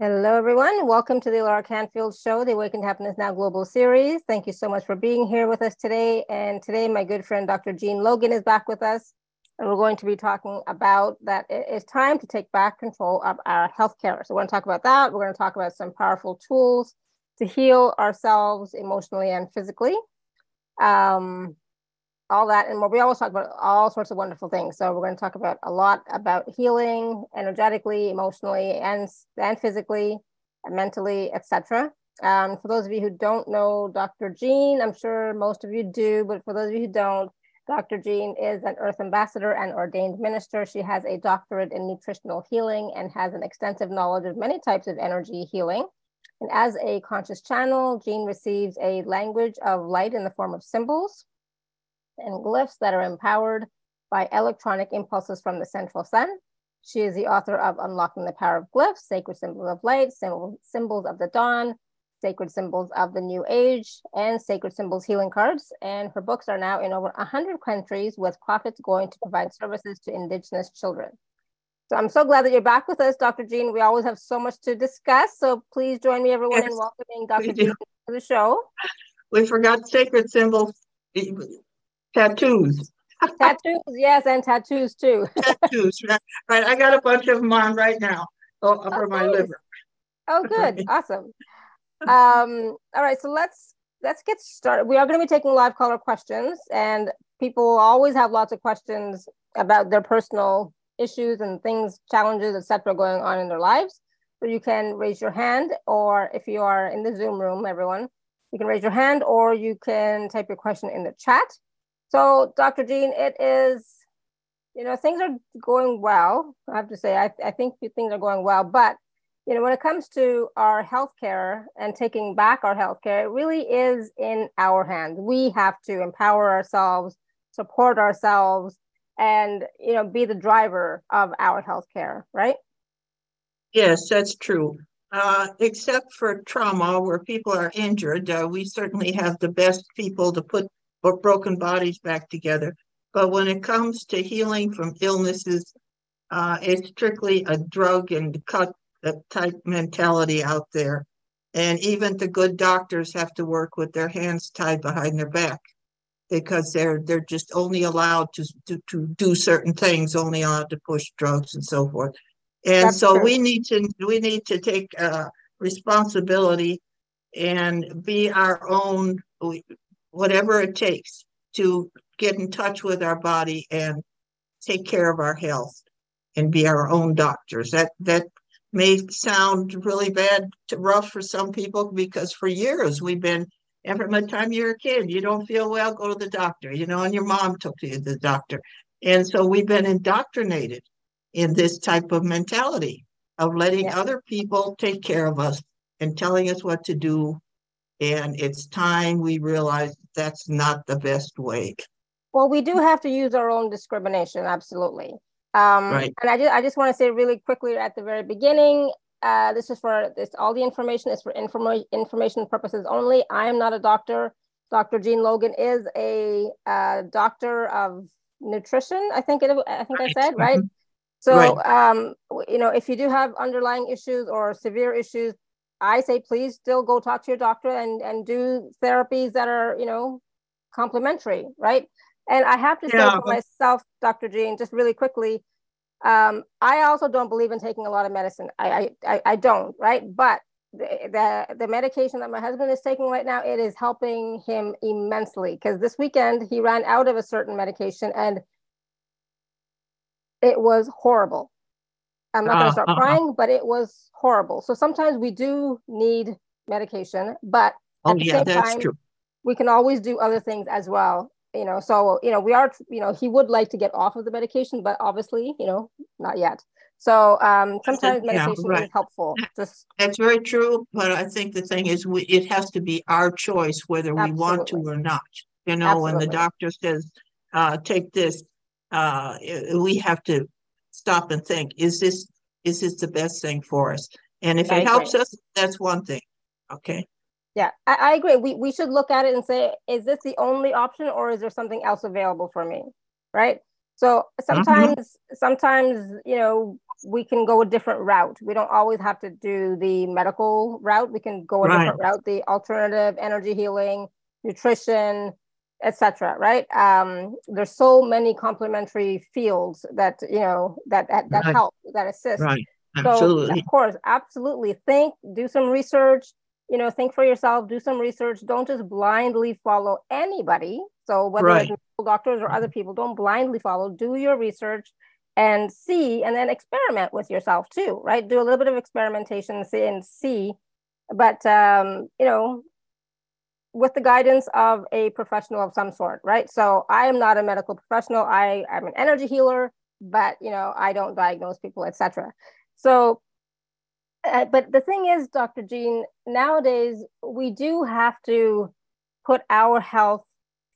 Hello, everyone. Welcome to the Alara Canfield Show, the Awaken Happiness Now Global Series. Thank you so much for being here with us today. And today, my good friend Dr. Jean Logan is back with us. And we're going to be talking about that it's time to take back control of our healthcare. So, we're going to talk about that. We're going to talk about some powerful tools to heal ourselves emotionally and physically. Um, all that and more. We always talk about all sorts of wonderful things. So we're going to talk about a lot about healing energetically, emotionally, and and physically, and mentally, etc. Um, for those of you who don't know Dr. Jean, I'm sure most of you do, but for those of you who don't, Dr. Jean is an Earth Ambassador and ordained minister. She has a doctorate in nutritional healing and has an extensive knowledge of many types of energy healing. And as a conscious channel, Jean receives a language of light in the form of symbols and glyphs that are empowered by electronic impulses from the central sun. She is the author of Unlocking the Power of Glyphs, Sacred Symbols of Light, Symbol, Symbols of the Dawn, Sacred Symbols of the New Age, and Sacred Symbols Healing Cards. And her books are now in over 100 countries with profits going to provide services to Indigenous children. So I'm so glad that you're back with us, Dr. Jean. We always have so much to discuss. So please join me, everyone, yes, in welcoming Dr. Jean to the show. We forgot sacred symbols tattoos. tattoos, yes, and tattoos too. tattoos, right, right. I got a bunch of them on right now oh, oh for my liver. Oh, good, awesome. Um, all right, so let's let's get started. We are going to be taking live caller questions, and people always have lots of questions about their personal issues and things, challenges, etc., going on in their lives. So you can raise your hand, or if you are in the Zoom room, everyone, you can raise your hand, or you can type your question in the chat. So, Dr. Jean, it is, you know, things are going well. I have to say, I, I think things are going well. But, you know, when it comes to our healthcare and taking back our healthcare, it really is in our hands. We have to empower ourselves, support ourselves, and, you know, be the driver of our healthcare, right? Yes, that's true. Uh, except for trauma where people are injured, uh, we certainly have the best people to put or broken bodies back together. But when it comes to healing from illnesses, uh, it's strictly a drug and cut type mentality out there. And even the good doctors have to work with their hands tied behind their back because they're they're just only allowed to, to, to do certain things, only allowed to push drugs and so forth. And That's so true. we need to we need to take uh, responsibility and be our own whatever it takes to get in touch with our body and take care of our health and be our own doctors. That that may sound really bad to rough for some people because for years we've been every time you're a kid, you don't feel well, go to the doctor, you know, and your mom took you to the doctor. And so we've been indoctrinated in this type of mentality of letting yeah. other people take care of us and telling us what to do and it's time we realize that's not the best way. Well, we do have to use our own discrimination, absolutely. Um, right. And I just, I just want to say really quickly at the very beginning, uh, this is for this all the information is for informa- information purposes only. I am not a doctor. Dr. Jean Logan is a uh, doctor of nutrition. I think it. I think right. I said right. Mm-hmm. So, right. um, you know, if you do have underlying issues or severe issues, I say please still go talk to your doctor and and do therapies that are you know complementary, right? And I have to yeah. say for myself, Dr. Jean, just really quickly, um, I also don't believe in taking a lot of medicine. I I, I don't, right? But the, the, the medication that my husband is taking right now, it is helping him immensely. Because this weekend he ran out of a certain medication and it was horrible. I'm not going to start uh, crying, but it was horrible. So sometimes we do need medication, but oh, at the yeah, same time, true. we can always do other things as well. You know, so you know, we are, you know, he would like to get off of the medication, but obviously, you know, not yet. So um, sometimes medication yeah, right. is helpful. Just that's very true. But I think the thing is, we, it has to be our choice whether Absolutely. we want to or not. You know, Absolutely. when the doctor says, uh, "Take this," uh, we have to stop and think: Is this is it the best thing for us? And if I it helps us, that's one thing. Okay. Yeah, I, I, agree. We we should look at it and say, is this the only option, or is there something else available for me? Right. So sometimes, mm-hmm. sometimes you know, we can go a different route. We don't always have to do the medical route. We can go a right. different route, the alternative energy healing, nutrition, etc. Right? Um, there's so many complementary fields that you know that that, that right. help, that assist. Right. Absolutely. So of course, absolutely. Think, do some research. You know, think for yourself. Do some research. Don't just blindly follow anybody. So whether right. it's doctors or other people, don't blindly follow. Do your research and see and then experiment with yourself too right do a little bit of experimentation and see and see but um, you know with the guidance of a professional of some sort right so i am not a medical professional i am an energy healer but you know i don't diagnose people etc so uh, but the thing is dr jean nowadays we do have to put our health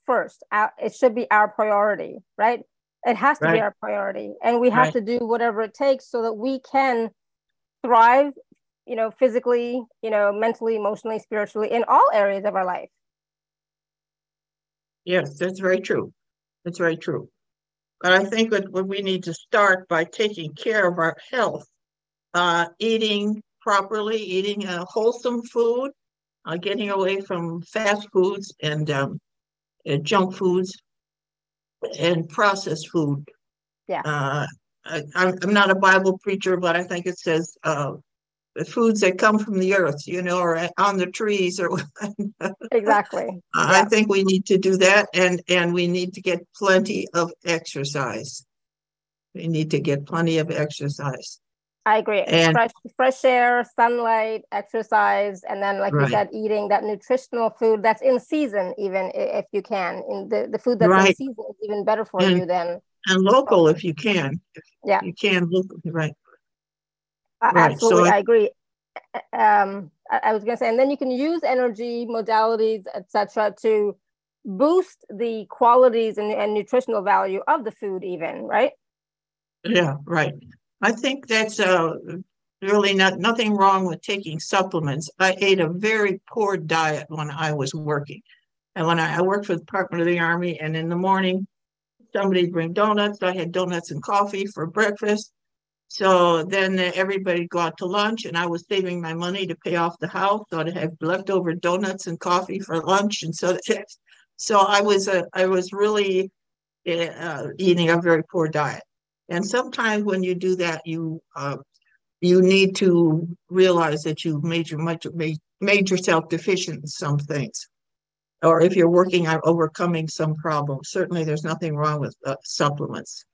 first our, it should be our priority right it has to right. be our priority. And we have right. to do whatever it takes so that we can thrive, you know, physically, you know, mentally, emotionally, spiritually, in all areas of our life. Yes, that's very true. That's very true. But I think that we need to start by taking care of our health, uh, eating properly, eating uh, wholesome food, uh, getting away from fast foods and um, junk foods, and processed food. Yeah. Uh, I, am not a Bible preacher, but I think it says uh, the foods that come from the earth, you know, or on the trees, or exactly. I think we need to do that, and and we need to get plenty of exercise. We need to get plenty of exercise. I agree. And, fresh, fresh air, sunlight, exercise, and then, like right. you said, eating that nutritional food that's in season, even if you can. In the, the food that's right. in season is even better for and, you than and local if you can. If yeah, you can local, right. Right. Absolutely, so I, I agree. Um, I, I was going to say, and then you can use energy modalities, etc., to boost the qualities and, and nutritional value of the food, even right. Yeah, right. I think that's uh, really not nothing wrong with taking supplements. I ate a very poor diet when I was working, and when I, I worked for the Department of the Army, and in the morning, somebody bring donuts. I had donuts and coffee for breakfast. So then everybody go out to lunch, and I was saving my money to pay off the house, so I had leftover donuts and coffee for lunch, and so so I was uh, I was really uh, eating a very poor diet. And sometimes when you do that, you uh, you need to realize that you made, your, made, made yourself deficient in some things. Or if you're working on overcoming some problem, certainly there's nothing wrong with uh, supplements,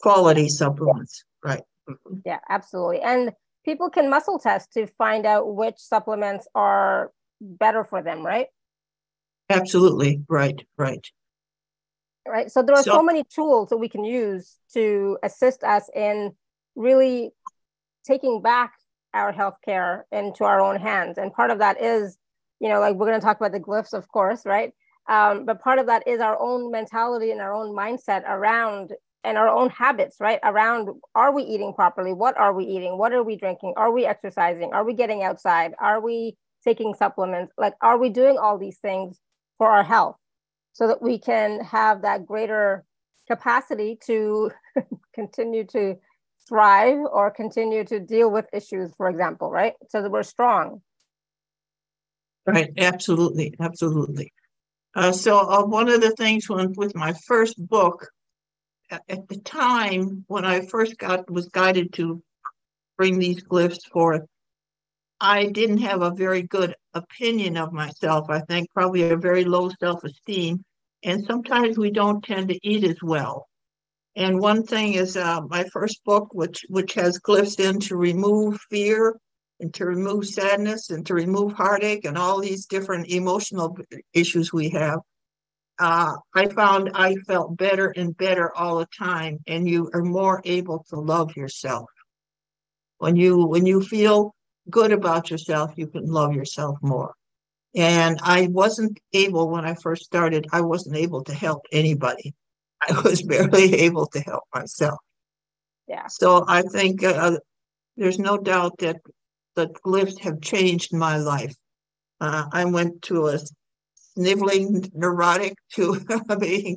quality supplements, right? Yeah, absolutely. And people can muscle test to find out which supplements are better for them, right? Absolutely, right, right right so there are so, so, many tools that we can use to assist us in really taking back our healthcare into our own hands and part of that is you know like we're going to talk about the glyphs of course right um, but part of that is our own mentality and our own mindset around and our own habits right around are we eating properly? What are we eating? What are we drinking? Are we exercising? Are we getting outside? Are we taking supplements? Like are we doing all these things for our health so that we can have that greater capacity to continue to thrive or continue to deal with issues, for example, right? So that we're strong. Right, absolutely, absolutely. Uh, so uh, one of the things when, with my first book, at the time when I first got was guided to bring these glyphs forth, I didn't have a very good opinion of myself. I think probably a very low self esteem. And sometimes we don't tend to eat as well. And one thing is uh, my first book, which which has glyphs in to remove fear and to remove sadness and to remove heartache and all these different emotional issues we have. Uh, I found I felt better and better all the time, and you are more able to love yourself. When you when you feel good about yourself, you can love yourself more. And I wasn't able, when I first started, I wasn't able to help anybody. I was barely able to help myself. Yeah. So I think uh, there's no doubt that the glyphs have changed my life. Uh, I went to a sniveling neurotic to being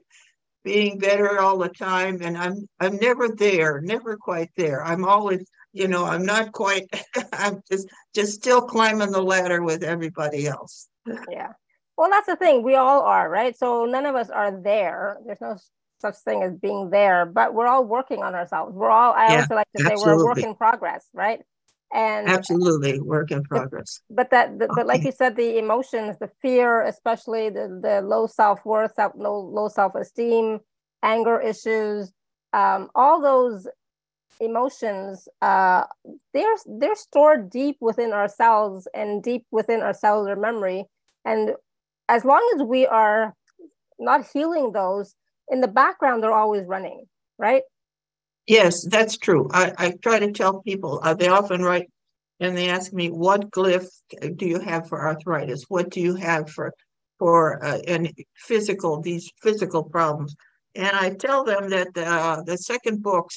being better all the time. And i'm i'm never there never quite there. I'm always you know i'm not quite i'm just just still climbing the ladder with everybody else. Yeah. Well that's the thing. We all are right? So none of us are there. There's no such thing as being there but we're all working on ourselves. We're all i yeah, also like to absolutely. say we're a work in progress right and absolutely work in progress. but that the, okay. but like you said the emotions the fear especially the the low self-worth low low self-esteem anger issues um, all those emotions uh, they're they're stored deep within ourselves and deep within our cellular memory. And as long as we are not healing those in the background they're always running right Yes, that's true. I, I try to tell people, uh, they often write and they ask me, what glyph do you have for arthritis? What do you have for, for uh, and physical, these physical problems? And I tell them that uh, the second book,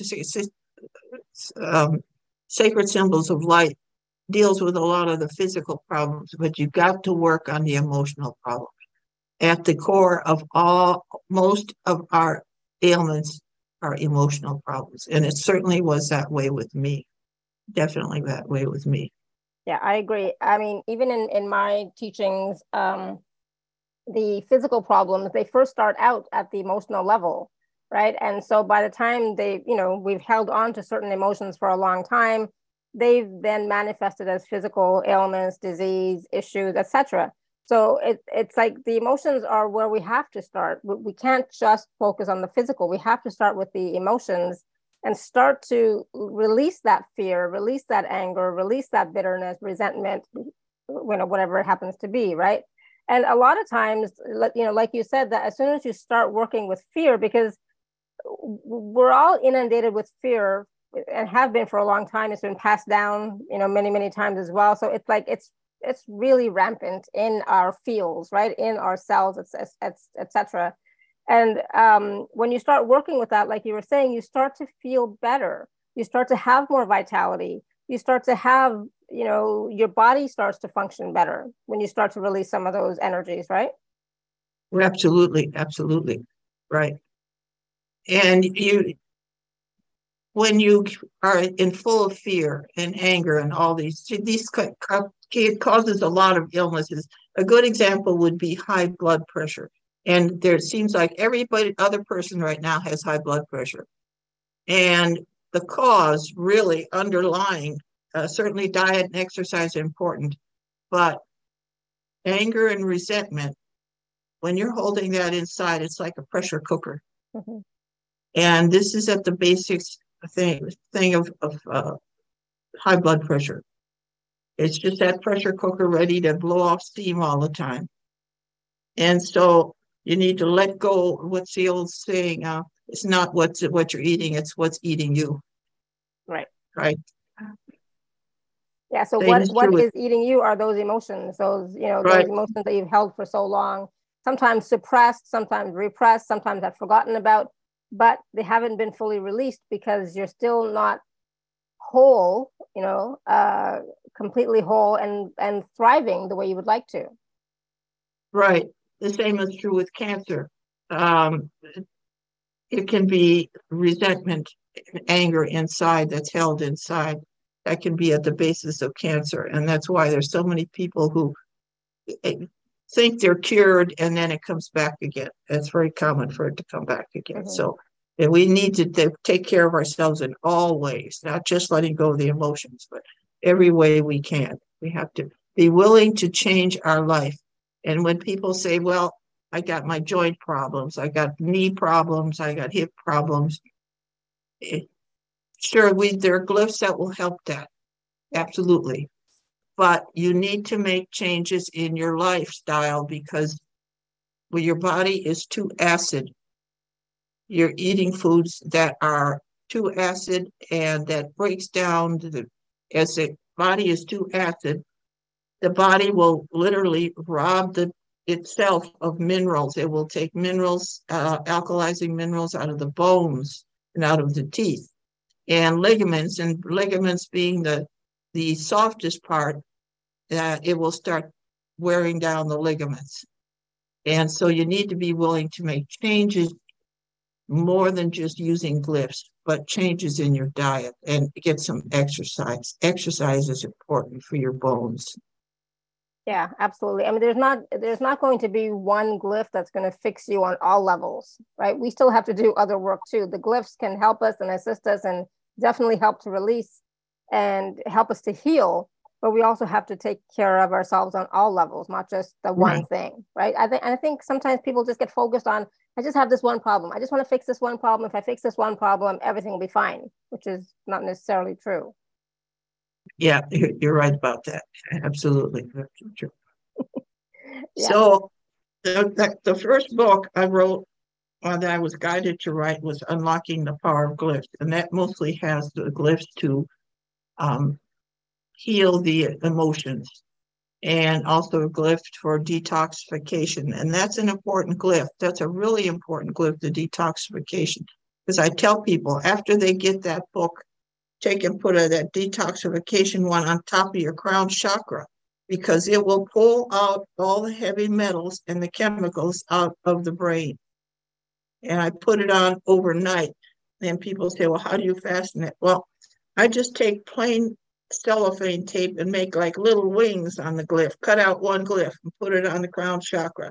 um, Sacred Symbols of Light, deals with a lot of the physical problems, but you've got to work on the emotional problems. At the core of all, most of our ailments our emotional problems. And it certainly was that way with me. Definitely that way with me. Yeah, I agree. I mean, even in, in my teachings, um, the physical problems, they first start out at the emotional level, right? And so by the time they, you know, we've held on to certain emotions for a long time, they've then manifested as physical ailments, disease, issues, etc. So it, it's like the emotions are where we have to start. We can't just focus on the physical. We have to start with the emotions and start to release that fear, release that anger, release that bitterness, resentment, you know, whatever it happens to be, right? And a lot of times, you know, like you said, that as soon as you start working with fear, because we're all inundated with fear and have been for a long time, it's been passed down, you know, many, many times as well. So it's like it's it's really rampant in our fields, right? In our cells, etc. And um, when you start working with that, like you were saying, you start to feel better. You start to have more vitality. You start to have, you know, your body starts to function better when you start to release some of those energies, right? Absolutely, absolutely, right. And you, when you are in full of fear and anger and all these these it causes a lot of illnesses. A good example would be high blood pressure. And there seems like everybody, other person right now has high blood pressure. And the cause really underlying, uh, certainly diet and exercise are important, but anger and resentment, when you're holding that inside, it's like a pressure cooker. Mm-hmm. And this is at the basics thing, thing of, of uh, high blood pressure. It's just that pressure cooker ready to blow off steam all the time. And so you need to let go. What's the old saying? Uh, it's not what's what you're eating; it's what's eating you. Right. Right. Yeah. So Same what is what is eating you are those emotions, those you know right. those emotions that you've held for so long. Sometimes suppressed, sometimes repressed, sometimes I've forgotten about, but they haven't been fully released because you're still not whole, you know, uh, completely whole and and thriving the way you would like to. Right. The same is true with cancer. Um, it can be resentment, anger inside that's held inside. That can be at the basis of cancer, and that's why there's so many people who eh, think they're cured and then it comes back again. It's very common for it to come back again. Mm-hmm. So and we need to take care of ourselves in all ways, not just letting go of the emotions, but every way we can. We have to be willing to change our life. And when people say, well, I got my joint problems, I got knee problems, I got hip problems, it, sure, we there are glyphs that will help that. Absolutely. But you need to make changes in your lifestyle because well, your body is too acid. You're eating foods that are too acid and that breaks down the as the body is too acid, the body will literally rob the itself of minerals. It will take minerals, uh, alkalizing minerals out of the bones and out of the teeth and ligaments, and ligaments being the the softest part, uh, it will start wearing down the ligaments. And so you need to be willing to make changes more than just using glyphs, but changes in your diet and get some exercise. Exercise is important for your bones. Yeah, absolutely. I mean, there's not there's not going to be one glyph that's going to fix you on all levels, right? We still have to do other work too. The glyphs can help us and assist us and definitely help to release and help us to heal, but we also have to take care of ourselves on all levels, not just the one right. thing, right? I think I think sometimes people just get focused on I just have this one problem. I just want to fix this one problem. If I fix this one problem, everything will be fine, which is not necessarily true. Yeah, you're right about that. Absolutely. yeah. So the, the first book I wrote uh, that I was guided to write was Unlocking the Power of Glyphs. And that mostly has the glyphs to um, heal the emotions and also a glyph for detoxification. And that's an important glyph. That's a really important glyph, the detoxification. Because I tell people after they get that book, take and put a, that detoxification one on top of your crown chakra because it will pull out all the heavy metals and the chemicals out of the brain. And I put it on overnight. And people say, well, how do you fasten it? Well, I just take plain cellophane tape and make like little wings on the glyph, cut out one glyph and put it on the crown chakra.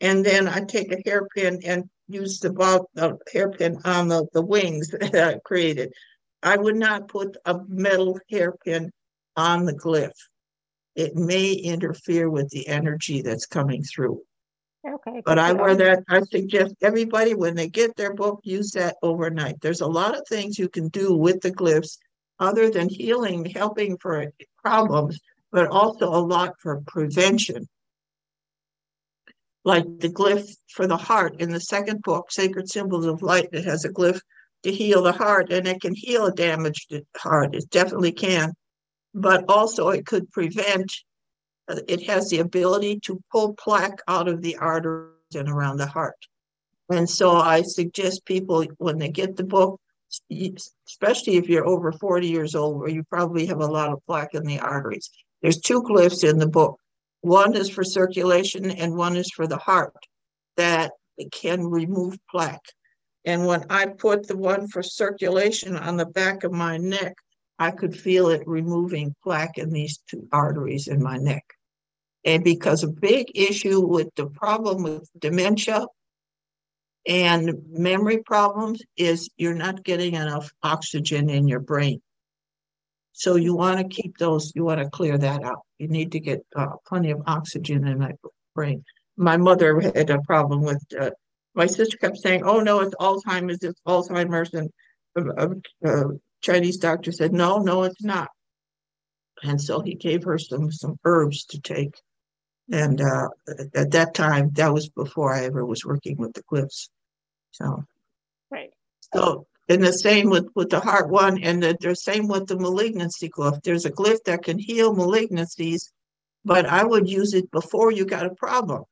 And then I take a hairpin and use the, bob, the hairpin on the, the wings that I created. I would not put a metal hairpin on the glyph. It may interfere with the energy that's coming through. Okay. But I wear that. I suggest everybody when they get their book, use that overnight. There's a lot of things you can do with the glyphs other than healing, helping for problems, but also a lot for prevention. Like the glyph for the heart in the second book, Sacred Symbols of Light, it has a glyph to heal the heart and it can heal a damaged heart. It definitely can. But also, it could prevent, uh, it has the ability to pull plaque out of the arteries and around the heart. And so I suggest people, when they get the book, especially if you're over 40 years old, where you probably have a lot of plaque in the arteries. There's two glyphs in the book. One is for circulation and one is for the heart that can remove plaque. And when I put the one for circulation on the back of my neck, I could feel it removing plaque in these two arteries in my neck. And because a big issue with the problem with dementia and memory problems is you're not getting enough oxygen in your brain. So you want to keep those, you want to clear that out. You need to get uh, plenty of oxygen in my brain. My mother had a problem with, uh, my sister kept saying, oh no, it's Alzheimer's, it's Alzheimer's. And a, a, a Chinese doctor said, no, no, it's not. And so he gave her some, some herbs to take. And uh, at that time, that was before I ever was working with the glyphs. So, right. So, and the same with, with the heart one, and the, the same with the malignancy glyph. There's a glyph that can heal malignancies, but I would use it before you got a problem.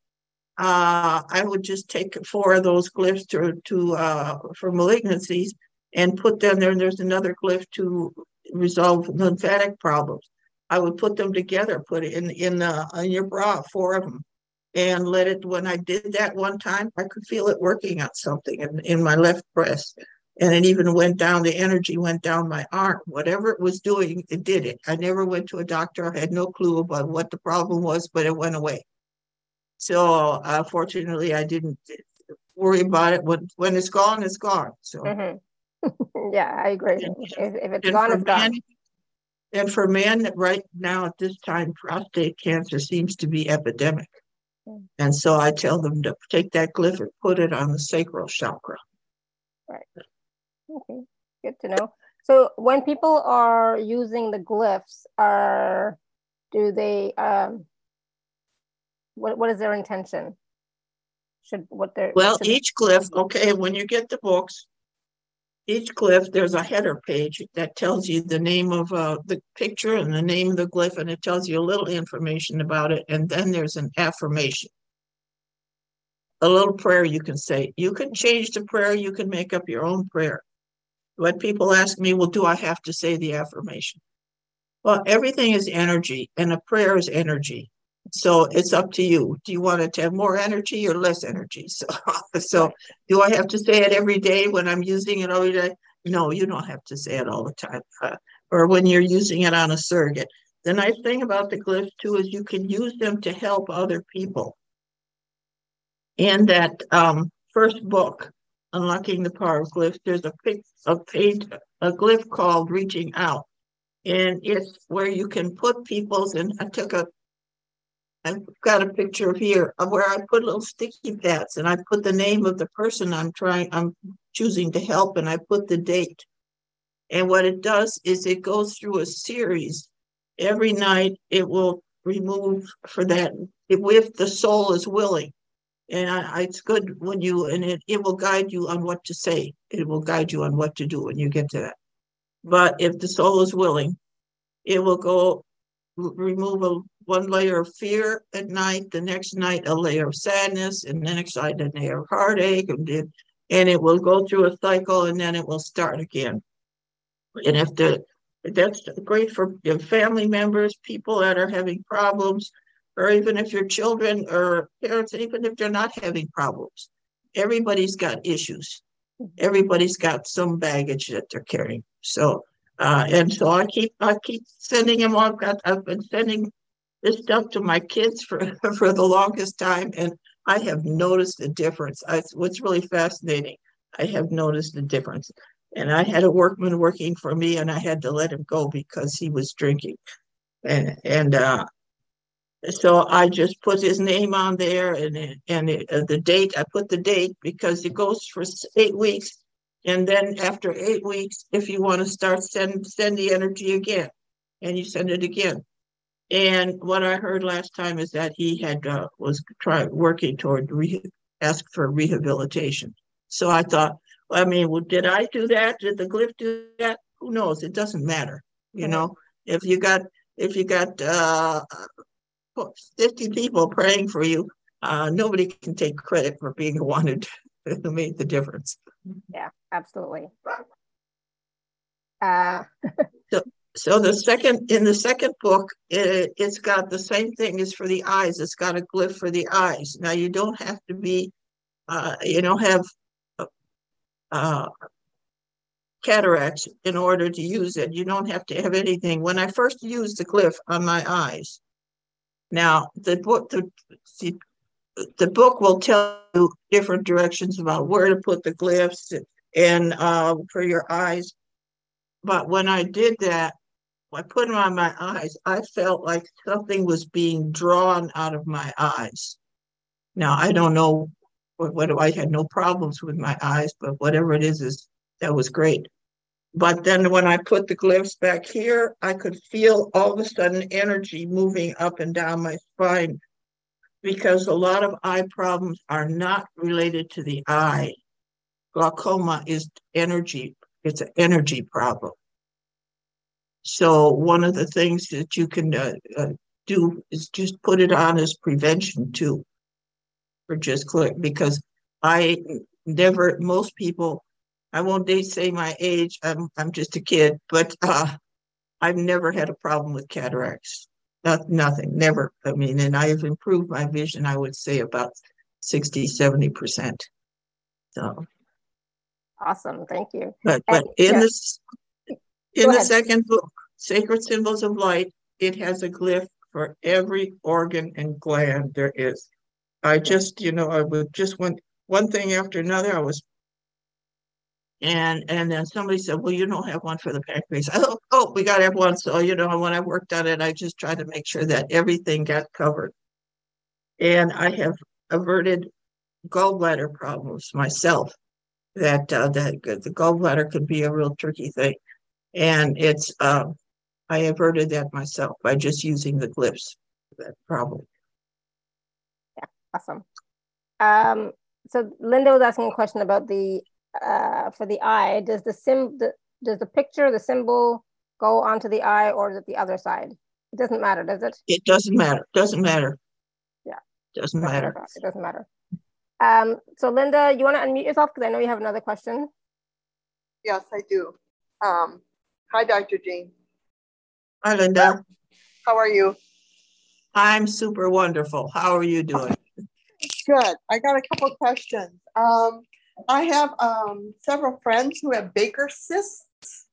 Uh, I would just take four of those glyphs to, to uh, for malignancies and put them there. And there's another glyph to resolve lymphatic problems. I would put them together, put it in in the in your bra, four of them, and let it. When I did that one time, I could feel it working on something in, in my left breast. And it even went down, the energy went down my arm. Whatever it was doing, it did it. I never went to a doctor. I had no clue about what the problem was, but it went away. So uh, fortunately, I didn't worry about it. When, when it's gone, it's gone. So, mm-hmm. yeah, I agree. If, if it's gone, it's gone. And for men, right now at this time, prostate cancer seems to be epidemic. And so I tell them to take that glyph and put it on the sacral chakra. Right. Okay. Good to know. So when people are using the glyphs, are do they um what what is their intention? Should what their well should each glyph, okay, when you get the books, each glyph, there's a header page that tells you the name of uh, the picture and the name of the glyph, and it tells you a little information about it. And then there's an affirmation, a little prayer you can say. You can change the prayer, you can make up your own prayer. When people ask me, well, do I have to say the affirmation? Well, everything is energy, and a prayer is energy. So it's up to you. Do you want it to have more energy or less energy? So, so do I have to say it every day when I'm using it every day? No, you don't have to say it all the time. Uh, or when you're using it on a surrogate. The nice thing about the glyphs too is you can use them to help other people. In that um, first book, Unlocking the Power of Glyphs, there's a, a page, a glyph called Reaching Out. And it's where you can put people's, and I took a I've got a picture of here of where I put little sticky pads and I put the name of the person I'm trying, I'm choosing to help, and I put the date. And what it does is it goes through a series. Every night it will remove for that if the soul is willing. And I, it's good when you, and it, it will guide you on what to say. It will guide you on what to do when you get to that. But if the soul is willing, it will go remove a, one layer of fear at night, the next night a layer of sadness, and the next night a layer of heartache, and, it, and it will go through a cycle and then it will start again. And if the that's great for your family members, people that are having problems, or even if your children or parents, even if they're not having problems. Everybody's got issues. Everybody's got some baggage that they're carrying. So uh, and so I keep I keep sending them. I've got I've been sending this stuff to my kids for for the longest time, and I have noticed a difference. I, what's really fascinating, I have noticed a difference. And I had a workman working for me, and I had to let him go because he was drinking, and and uh, so I just put his name on there and and it, uh, the date. I put the date because it goes for eight weeks and then after eight weeks, if you want to start, send send the energy again, and you send it again. And what I heard last time is that he had uh, was trying working toward re- ask for rehabilitation. So I thought, well, I mean, well, did I do that? Did the glyph do that? Who knows? It doesn't matter. You know, if you got if you got uh, fifty people praying for you, uh, nobody can take credit for being the one who made the difference. Yeah, absolutely. Uh, so, so the second in the second book, it, has got the same thing as for the eyes. It's got a glyph for the eyes. Now you don't have to be, uh, you don't have uh, cataracts in order to use it. You don't have to have anything. When I first used the glyph on my eyes, now the book, the see, the book will tell you different directions about where to put the glyphs and uh, for your eyes. But when I did that, I put them on my eyes, I felt like something was being drawn out of my eyes. Now, I don't know what, what I had no problems with my eyes, but whatever it is, is that was great. But then when I put the glyphs back here, I could feel all of a sudden energy moving up and down my spine because a lot of eye problems are not related to the eye. Glaucoma is energy, it's an energy problem. So, one of the things that you can uh, uh, do is just put it on as prevention too, for just click, because I never, most people, I won't say my age, I'm, I'm just a kid, but uh, I've never had a problem with cataracts. Not, nothing, never. I mean, and I have improved my vision, I would say about 60, 70%. So. Awesome. Thank you. But, but and, in yeah. this, in Go the ahead. second book, Sacred Symbols of Light, it has a glyph for every organ and gland there is. I just, you know, I would just went one thing after another. I was and and then somebody said, well, you don't have one for the pancreas. Thought, oh, we got to have one. So, you know, when I worked on it, I just tried to make sure that everything got covered. And I have averted gallbladder problems myself. That uh, that the gallbladder could be a real tricky thing, and it's uh, I averted that myself by just using the glyphs. That problem. Yeah, awesome. Um, so Linda was asking a question about the uh, for the eye, does the sim the, does the picture, the symbol go onto the eye or is it the other side? It doesn't matter, does it? It doesn't matter. Doesn't matter. Yeah. Doesn't matter. It doesn't matter. Um, so Linda, you want to unmute yourself because I know you have another question. Yes, I do. Um, hi, Dr. Jean. Hi, Linda. How are you? I'm super wonderful. How are you doing? Good. I got a couple questions. Um, I have um, several friends who have Baker cysts.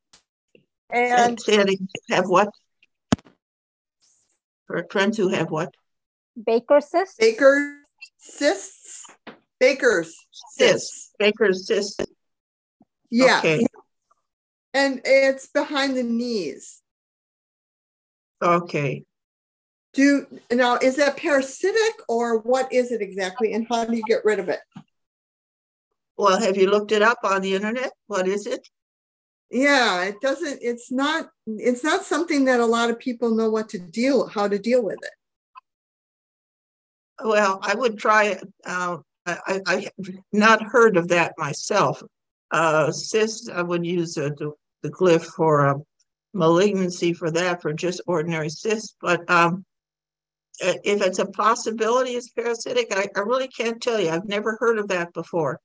And Say have what? For friends who have what? Baker cyst? Baker cysts. Baker's cysts. Baker cysts. Baker's cyst. Yeah. Okay. And it's behind the knees. Okay. Do now is that parasitic or what is it exactly and how do you get rid of it? Well, have you looked it up on the internet? What is it? Yeah, it doesn't it's not it's not something that a lot of people know what to deal how to deal with it. Well, I would try it. Uh, I, I, have not heard of that myself. Uh, cyst, I would use uh, the, the glyph for a malignancy for that, for just ordinary cysts. But um, if it's a possibility it's parasitic, I, I really can't tell you. I've never heard of that before.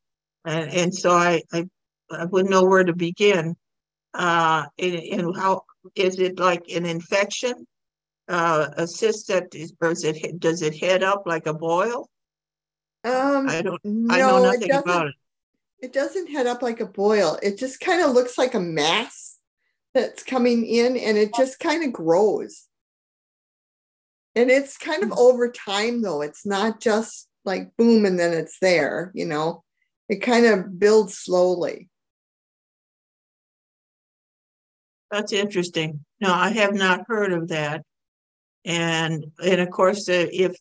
And, and so I, I, I wouldn't know where to begin. Uh, in, in how is it like an infection? Uh, a cyst that is, or is it, does it head up like a boil? Um I don't, no, I know it nothing doesn't about it. it doesn't head up like a boil. It just kind of looks like a mass that's coming in and it just kind of grows. And it's kind of over time though. It's not just like boom and then it's there, you know. It kind of builds slowly. That's interesting. No, I have not heard of that. And, and of course, uh, if,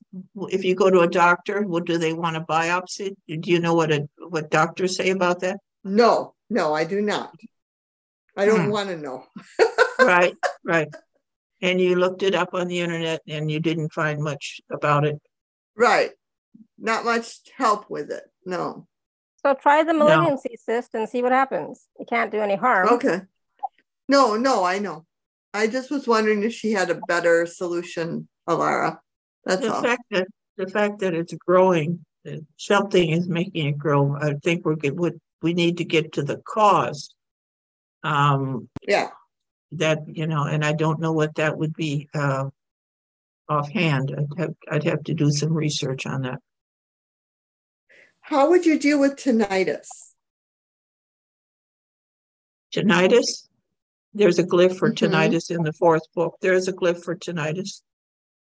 if you go to a doctor, what do they want a biopsy? Do you know what a, what doctors say about that? No, no, I do not. I don't Hmm. want to know. Right, right. And you looked it up on the internet and you didn't find much about it. Right. Not much help with it. No. So try the No. cyst and see what happens. It can't do any harm. Okay. No, no, I know. I just was wondering if she had a better solution, Alara. That's The all. fact that, the fact that it's growing, that something is making it grow, I think we're good, we, we need to get to the cause. Um, Yeah. that, you know, and I don't know what that would be, uh, offhand. I'd have, I'd have to do some research on that. How would you deal with tinnitus? Tinnitus, there's a glyph for Mhm. tinnitus in the fourth book. There's a glyph for tinnitus.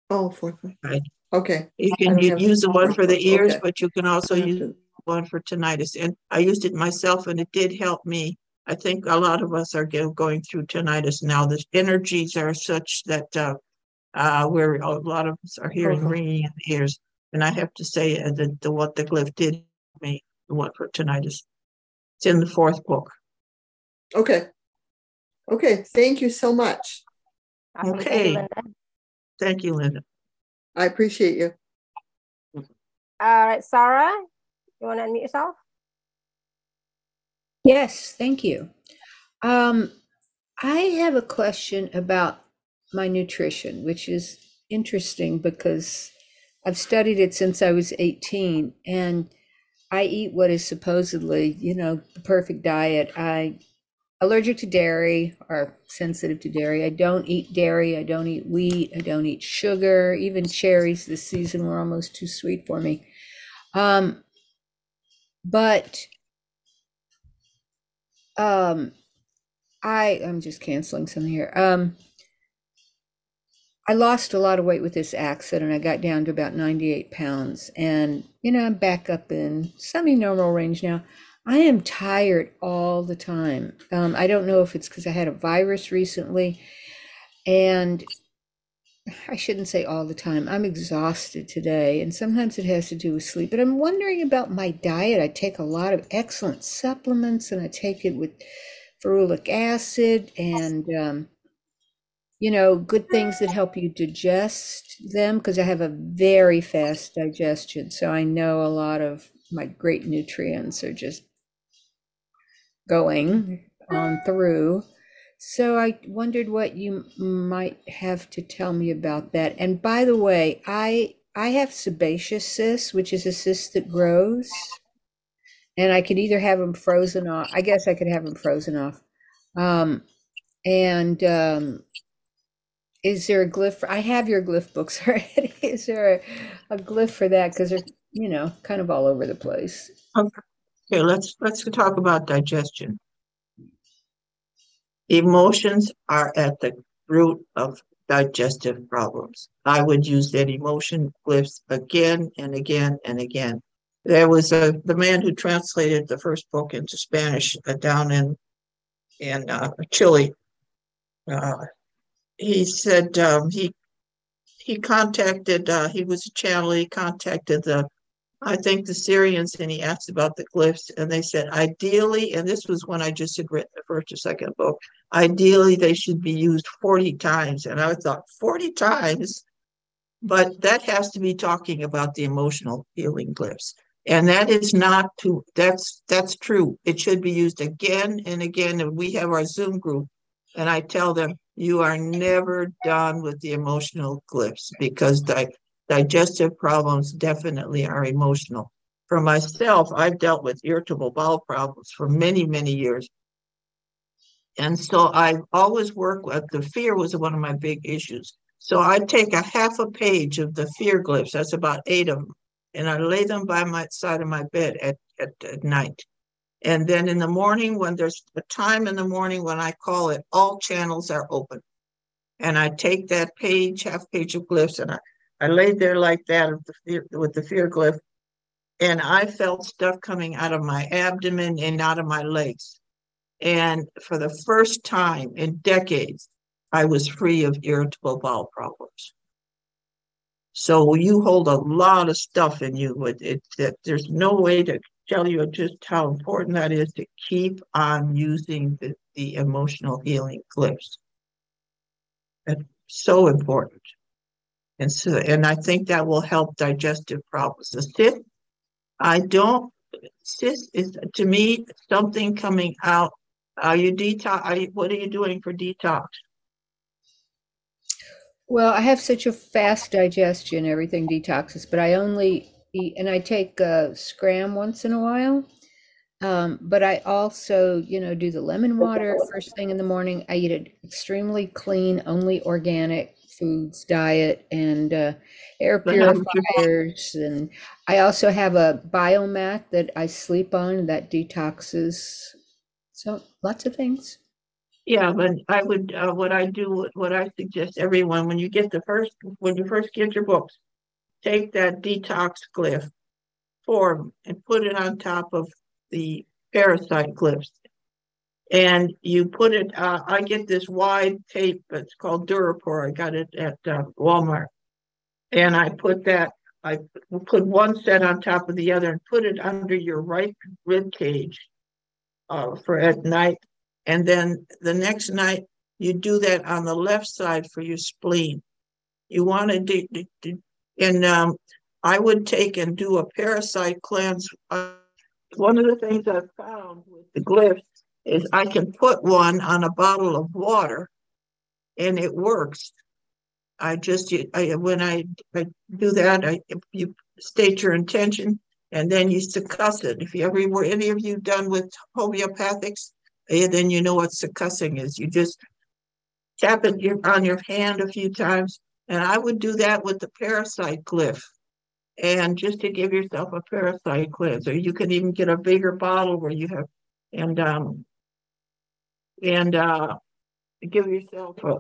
Oh, fourth one. Right. Okay. You can don't u- have use the one for the ears, okay. but you can also use to- one for tinnitus. And I used it myself and it did help me. I think a lot of us are going through tinnitus now. The energies are such that uh, uh, where a lot of us are hearing Uh-huh. ringing in the ears. And I have to say uh, that the what the glyph did me, the one for tinnitus. It's in the fourth book. Okay. Okay. Thank you so much. Awesome. Okay. Thank you, Linda. I appreciate you. All right, Sarah, you want to unmute yourself? Yes, thank you. Um, I have a question about my nutrition, which is interesting because I've studied it since I was 18 and I eat what is supposedly, you know, the perfect diet. I allergic to dairy or sensitive to dairy. I don't eat dairy, I don't eat wheat, I don't eat sugar, even cherries this season were almost too sweet for me. Um, but um, I I'm just canceling something here. Um, I lost a lot of weight with this accident. I got down to about 98 pounds, and you know I'm back up in semi-normal range now. I am tired all the time. Um, I don't know if it's because I had a virus recently, and I shouldn't say all the time. I'm exhausted today, and sometimes it has to do with sleep. But I'm wondering about my diet. I take a lot of excellent supplements, and I take it with ferulic acid and, um, you know, good things that help you digest them because I have a very fast digestion. So I know a lot of my great nutrients are just going on through. So I wondered what you might have to tell me about that. And by the way, I I have sebaceous cysts, which is a cyst that grows, and I could either have them frozen off. I guess I could have them frozen off, um, and um, is there a glyph? For, I have your glyph books already. Is there a, a glyph for that? Because they're, you know, kind of all over the place. Okay, let's let's talk about digestion. Emotions are at the root of digestive problems. I would use that emotion glyphs again and again and again. There was a the man who translated the first book into Spanish uh, down in in uh, Chile. Uh, he said um, he he contacted uh, he was a channel he contacted the I think the Sirians and he asked about the glyphs and they said ideally and this was when I just had written the first or second book ideally they should be used 40 times and I thought 40 times? But that has to be talking about the emotional healing glyphs and that is not to that's that's true. It should be used again and again and we have our zoom group and I tell them you are never done with the emotional glyphs because di- digestive problems definitely are emotional. For myself, I've dealt with irritable bowel problems for many, many years. And so I've always work with the fear was one of my big issues. So I take a half a page of the fear glyphs, that's about eight of them, and I lay them by my side of my bed at, at, at night. And then in the morning, when there's a time in the morning when I call it, all channels are open. And I take that page, half page of glyphs, and I, I laid there like that with the, fear, with the fear glyph. And I felt stuff coming out of my abdomen and out of my legs. And for the first time in decades, I was free of irritable bowel problems. So you hold a lot of stuff in you. It, it, it, there's no way to tell you just how important that is to keep on using the, the emotional healing glyphs. That's so important. And so, and I think that will help digestive problems. The cyst, I don't, cyst is to me something coming out. Are you detox? Are you, what are you doing for detox? Well, I have such a fast digestion, everything detoxes, but I only and I take uh, scram once in a while. Um, but I also, you know, do the lemon water first thing in the morning. I eat an extremely clean, only organic foods diet and uh, air purifiers. And I also have a biomat that I sleep on that detoxes. So lots of things. Yeah, but I would, uh, what I do, what I suggest everyone, when you get the first, when you first get your books, take that detox glyph form and put it on top of the parasite glyphs. And you put it, uh, I get this wide tape, it's called Durapore. I got it at uh, Walmart. And I put that, I put one set on top of the other and put it under your right rib cage uh, for at night. And then the next night, you do that on the left side for your spleen. You want to do, do, and um, I would take and do a parasite cleanse. Uh, one of the things I've found with the glyphs is I can put one on a bottle of water and it works. I just, I, when I, I do that, I, you state your intention and then you succuss it. If you ever were any of you done with homeopathics, eh, then you know what succussing is. You just tap it on your hand a few times and I would do that with the parasite glyph. And just to give yourself a parasite cleanse, or you can even get a bigger bottle where you have, and um, and uh, give yourself a,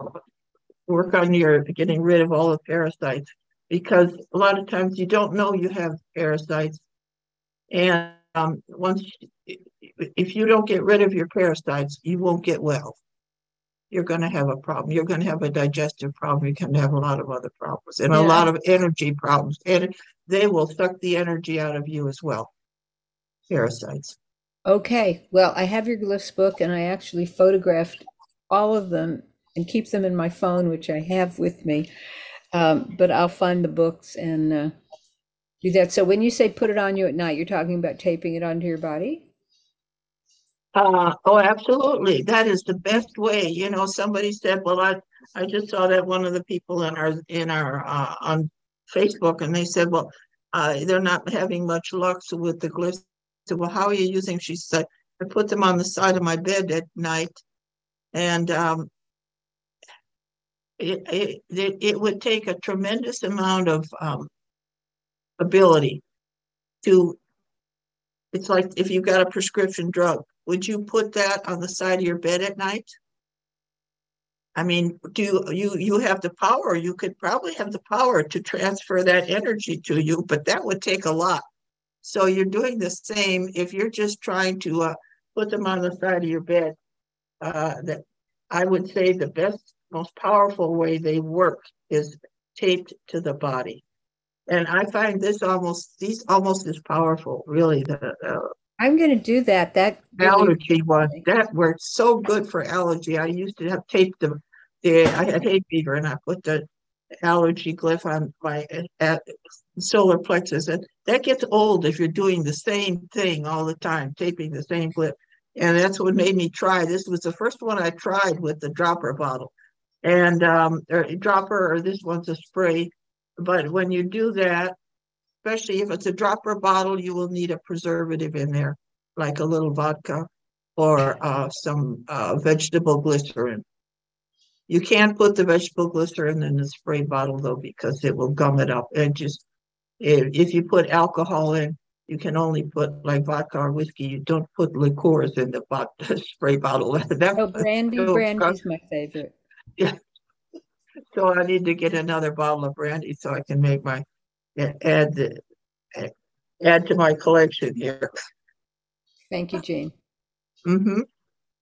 work on your getting rid of all the parasites. Because a lot of times you don't know you have parasites, and um, once if you don't get rid of your parasites, you won't get well you're going to have a problem. You're going to have a digestive problem. You're going to have a lot of other problems and yeah. a lot of energy problems. And they will suck the energy out of you as well. Parasites. Okay. Well, I have your glyphs book and I actually photographed all of them and keep them in my phone, which I have with me. Um, but I'll find the books and uh, do that. So when you say put it on you at night, you're talking about taping it onto your body? Uh, oh, absolutely. That is the best way. You know, somebody said, well, I, I just saw that one of the people in our, in our, uh, on Facebook and they said, well, uh, they're not having much luck with the glyphs. So, well, how are you using? She said, I put them on the side of my bed at night and, um, it, it, it would take a tremendous amount of um, ability to it's like if you've got a prescription drug would you put that on the side of your bed at night i mean do you you, have the power you could probably have the power to transfer that energy to you but that would take a lot so you're doing the same if you're just trying to uh, put them on the side of your bed uh, that i would say the best most powerful way they work is taped to the body and I find this almost these almost as powerful. Really, the uh, I'm going to do that. That really allergy one that worked so good for allergy. I used to have taped the, the I had hay fever, and I put the allergy glyph on my at solar plexus, and that gets old if you're doing the same thing all the time, taping the same glyph. And that's what made me try. This was the first one I tried with the dropper bottle, and um, or dropper, or this one's a spray but when you do that, especially if it's a dropper bottle, you will need a preservative in there, like a little vodka or uh, some uh, vegetable glycerin. You can't put the vegetable glycerin in the spray bottle though, because it will gum it up. And just if, if you put alcohol in, you can only put like vodka or whiskey. You don't put liqueurs in the bot- spray bottle. that, oh, brandy, brandy is my favorite. Yeah, so I need to get another bottle of brandy so I can make my add add to my collection here. Thank you, Jean. Mm-hmm.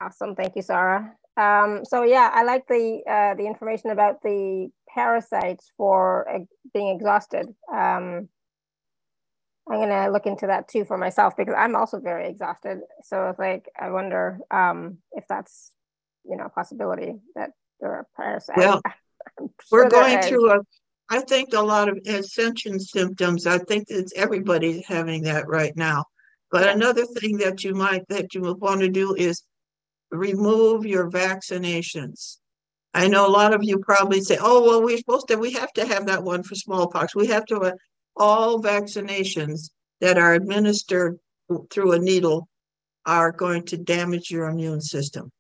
Awesome, thank you, Sarah. Um, so yeah, I like the uh, the information about the parasites for uh, being exhausted. Um, I'm gonna look into that too for myself because I'm also very exhausted. So it's like I wonder um, if that's you know a possibility that there are parasites. Well, we're going through a I think a lot of ascension symptoms. I think it's everybody's having that right now. But yeah. another thing that you might that you would want to do is remove your vaccinations. I know a lot of you probably say, "Oh, well, we're supposed to. We have to have that one for smallpox. We have to have all vaccinations that are administered through a needle are going to damage your immune system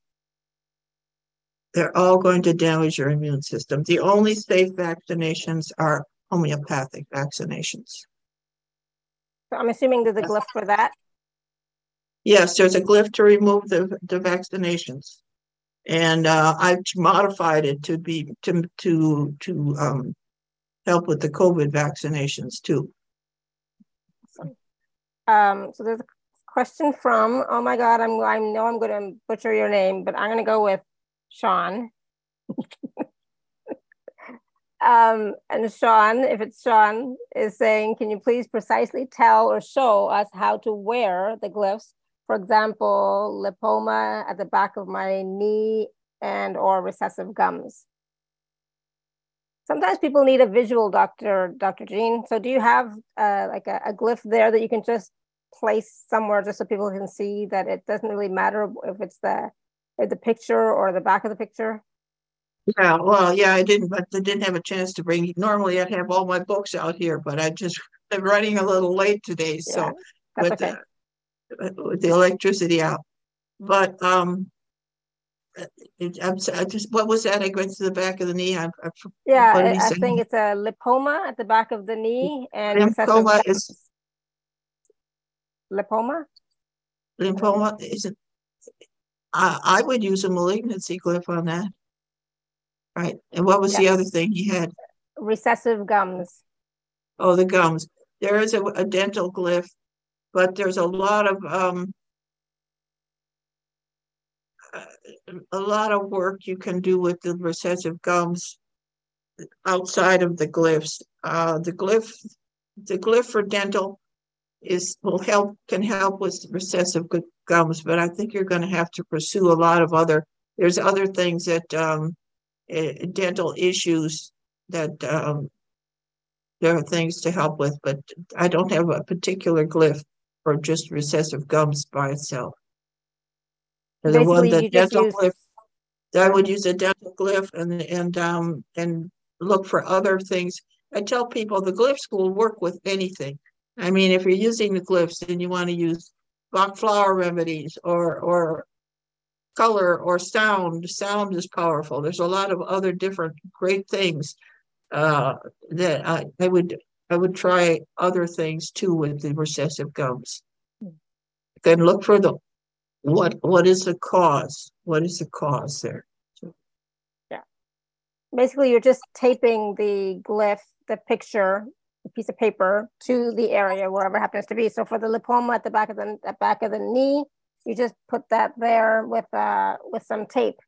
they're all going to damage your immune system. The only safe vaccinations are homeopathic vaccinations. So I'm assuming there's a glyph for that. Yes, there's a glyph to remove the, the vaccinations. And uh, I've modified it to be to to to um, help with the COVID vaccinations too. Um, so there's a question from oh my god I'm I know I'm going to butcher your name but I'm going to go with Sean. um, and Sean, if it's Sean, is saying, can you please precisely tell or show us how to wear the glyphs? For example, lipoma at the back of my knee and or recessive gums. Sometimes people need a visual, Dr. Dr. Jean. So do you have uh, like a, a glyph there that you can just place somewhere just so people can see that it doesn't really matter if it's the the picture or the back of the picture? Yeah, well, yeah, I didn't, but I didn't have a chance to bring. Normally, I'd have all my books out here, but I just am running a little late today, so yeah, with, okay. the, with the electricity out. But um, it, I'm, I just what was that? I went to the back of the knee. I, I, yeah, I, I think it's a lipoma at the back of the knee, and lymphoma is lipoma. Lymphoma isn't I, I would use a malignancy glyph on that. Right. And what was the other thing he had? Recessive gums. Oh, the gums. There is a, a dental glyph, but there's a lot of um, a lot of work you can do with the recessive gums outside of the glyphs. Uh, the glyph, the glyph for dental is will help can help with recessive gums, but I think you're going to have to pursue a lot of other. There's other things that um, uh, dental issues that um, there are things to help with, but I don't have a particular glyph for just recessive gums by itself. the one that dental use... glyph, I would use a dental glyph and and um and look for other things. I tell people the glyphs will work with anything. I mean, if you're using the glyphs and you want to use Bach flower remedies or or color or sound. Sound is powerful. There's a lot of other different great things uh, that I, I would I would try other things too with the recessive gums. Then look for the what what is the cause? What is the cause there? Yeah. Basically, you're just taping the glyph, the picture, a piece of paper to the area wherever happens to be. So for the lipoma at the back of the back of the knee, you just put that there with uh with some tape.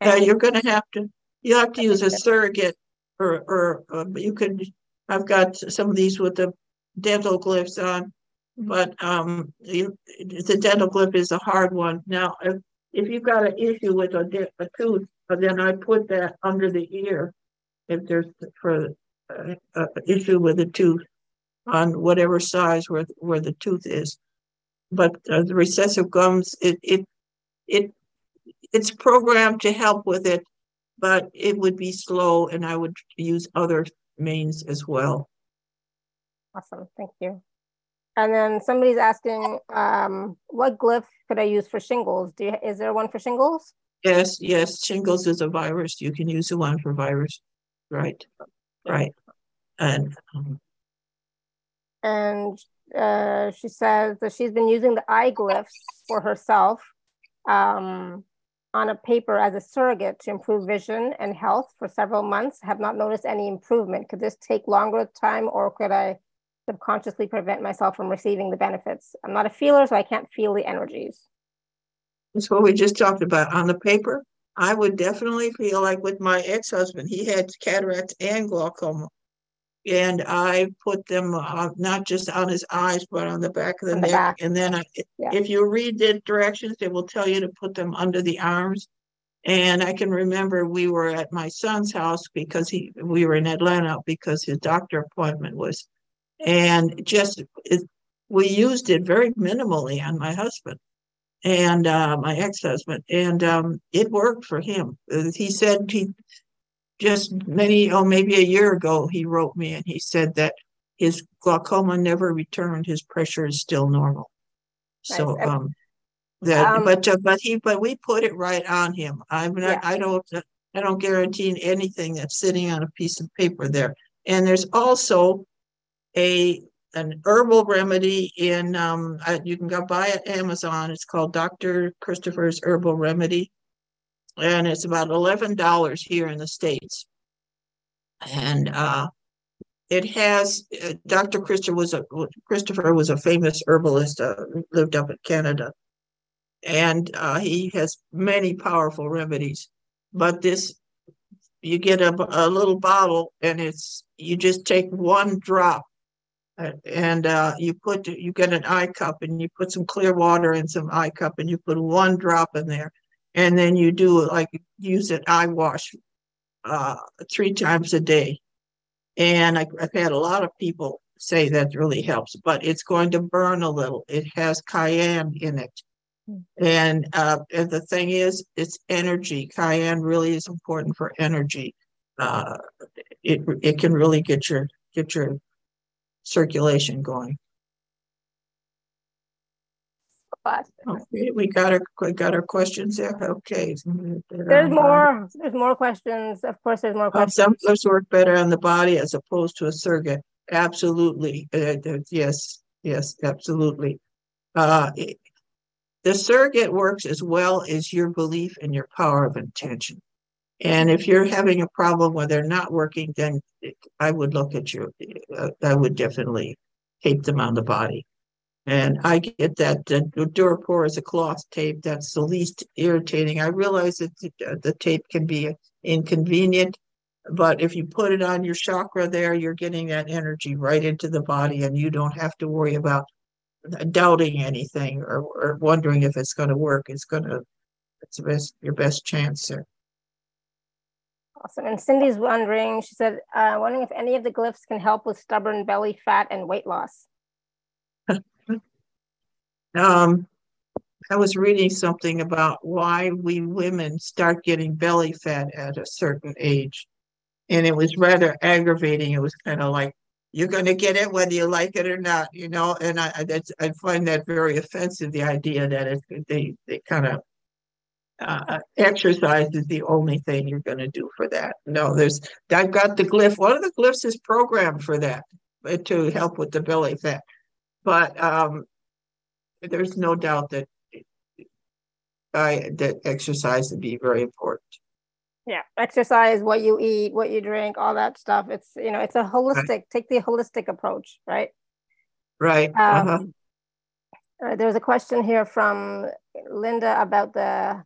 Yeah, you're going to have to you have to use a surrogate, or or uh, you could. I've got some of these with the dental glyphs on, but um, you, the dental glyph is a hard one. Now, if if you've got an issue with a, a tooth, then I put that under the ear. If there's for uh, issue with the tooth on whatever size where where the tooth is but uh, the recessive gums, it it it it's programmed to help with it, but it would be slow, and I would use other means as well. Awesome, thank you. And then somebody's asking, um, what glyph could I use for shingles? Do you, is there one for shingles? Yes, yes, shingles is a virus. You can use the one for virus, right? Right, and um, and uh, she says that she's been using the eye glyphs for herself um, on a paper as a surrogate to improve vision and health for several months. Have not noticed any improvement. Could this take longer time, or could I subconsciously prevent myself from receiving the benefits? I'm not a feeler, so I can't feel the energies. That's what we just talked about on the paper. I would definitely feel like with my ex-husband, he had cataracts and glaucoma and I put them uh, not just on his eyes, but on the back of the, the neck. Back. And then I, yeah. if you read the directions, it will tell you to put them under the arms. And I can remember we were at my son's house because he we were in Atlanta because his doctor appointment was, and just it, we used it very minimally on my husband and uh, my ex-husband, and um, it worked for him. He said he just many, oh, maybe a year ago, he wrote me and he said that his glaucoma never returned. His pressure is still normal. Nice. So, um, that, um, but, uh, but he, but we put it right on him. I'm not, yeah. I don't, I don't guarantee anything that's sitting on a piece of paper there. And there's also a, an herbal remedy in, um, you can go buy it Amazon. It's called Dr. Christopher's Herbal Remedy and it's about $11 here in the States. And uh, it has, uh, Dr. Christopher was, a, Christopher was a famous herbalist, uh, lived up in Canada. And uh, he has many powerful remedies. But this, you get a, a little bottle and it's, you just take one drop and uh, you put you get an eye cup and you put some clear water in some eye cup and you put one drop in there and then you do like use an eye wash uh, three times a day. And I, have had a lot of people say that really helps, but it's going to burn a little. It has cayenne in it. Hmm. And, uh, and the thing is, it's energy. Cayenne really is important for energy. Uh, it it can really get your get your circulation going. Okay, we got our we got our questions there. Okay. There's more. There's more questions. Of course, there's more questions. Some glyphs work better on the body as opposed to a surrogate. Absolutely. Uh, yes. Yes. Absolutely. Uh, it, the surrogate works as well as your belief and your power of intention. And if you're having a problem where they're not working, then I would look at your. Uh, I would definitely tape them on the body. And I get that the Durapore is a cloth tape. That's the least irritating. I realize that the, uh, the tape can be inconvenient, but if you put it on your chakra there, you're getting that energy right into the body, and you don't have to worry about doubting anything or, or wondering if it's going to work. It's going to. It's the best, your best chance there. Awesome. And Cindy's wondering. She said, uh, wondering if any of the glyphs can help with stubborn belly fat and weight loss. Um, I was reading something about why we women start getting belly fat at a certain age. And it was rather aggravating. It was kind of like, you're going to get it whether you like it or not, you know. And I, I, find that very offensive. The idea that it, they they kind of uh, exercise is the only thing you're going to do for that. No, there's, I've got the glyph. One of the glyphs is programmed for that uh, to help with the belly fat. But um, there's no doubt that I, that exercise would be very important. Yeah, exercise, what you eat, what you drink, all that stuff. It's you know, it's a holistic. Right. Take the holistic approach, right? Right. Um, uh-huh. uh, there's a question here from Linda about the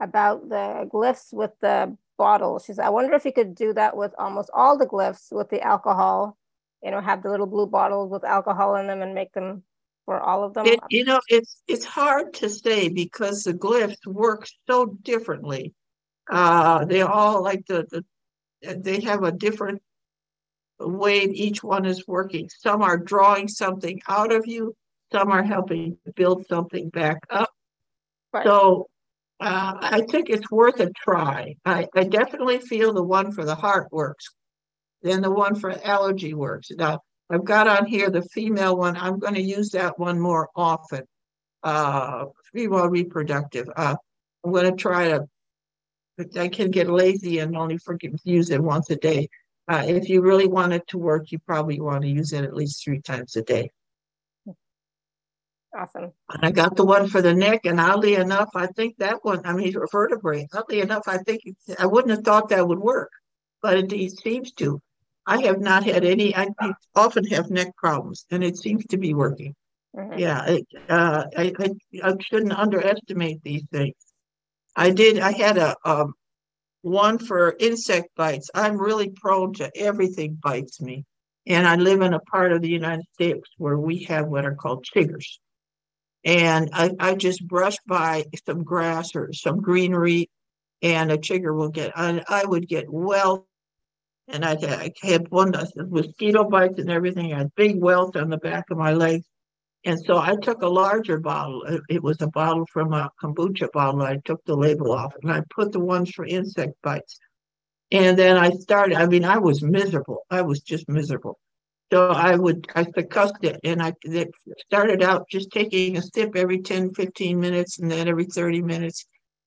about the glyphs with the bottle. She said, "I wonder if you could do that with almost all the glyphs with the alcohol. You know, have the little blue bottles with alcohol in them and make them for all of them." It, you know, it's it's hard to say because the glyphs work so differently uh, they all like the, the they have a different way each one is working. Some are drawing something out of you, some are helping build something back up. Right. So uh, I think it's worth a try. I, I definitely feel the one for the heart works, then the one for allergy works. Now, I've got on here the female one. I'm going to use that one more often. Uh, female reproductive. Uh, I'm going to try to I can get lazy and only forget use it once a day. Uh, if you really want it to work, you probably want to use it at least three times a day. Awesome. And I got the one for the neck, and oddly enough, I think that one, I mean, vertebrae, oddly enough, I think I wouldn't have thought that would work, but it seems to. I have not had any, I often have neck problems, and it seems to be working. Mm-hmm. Yeah, it, uh, I, I, I shouldn't underestimate these things. I did, I had a, um, one for insect bites. I'm really prone to everything bites me. And I live in a part of the United States where we have what are called chiggers. And I, I just brush by some grass or some greenery and a chigger will get, I, I would get well. And I, I had one mosquito bites and everything. I had big welts on the back of my legs. And so I took a larger bottle. It was a bottle from a kombucha bottle. I took the label off and I put the ones for insect bites. And then I started, I mean, I was miserable. I was just miserable. So I would, I succussed it and I started out just taking a sip every 10, 15 minutes and then every 30 minutes.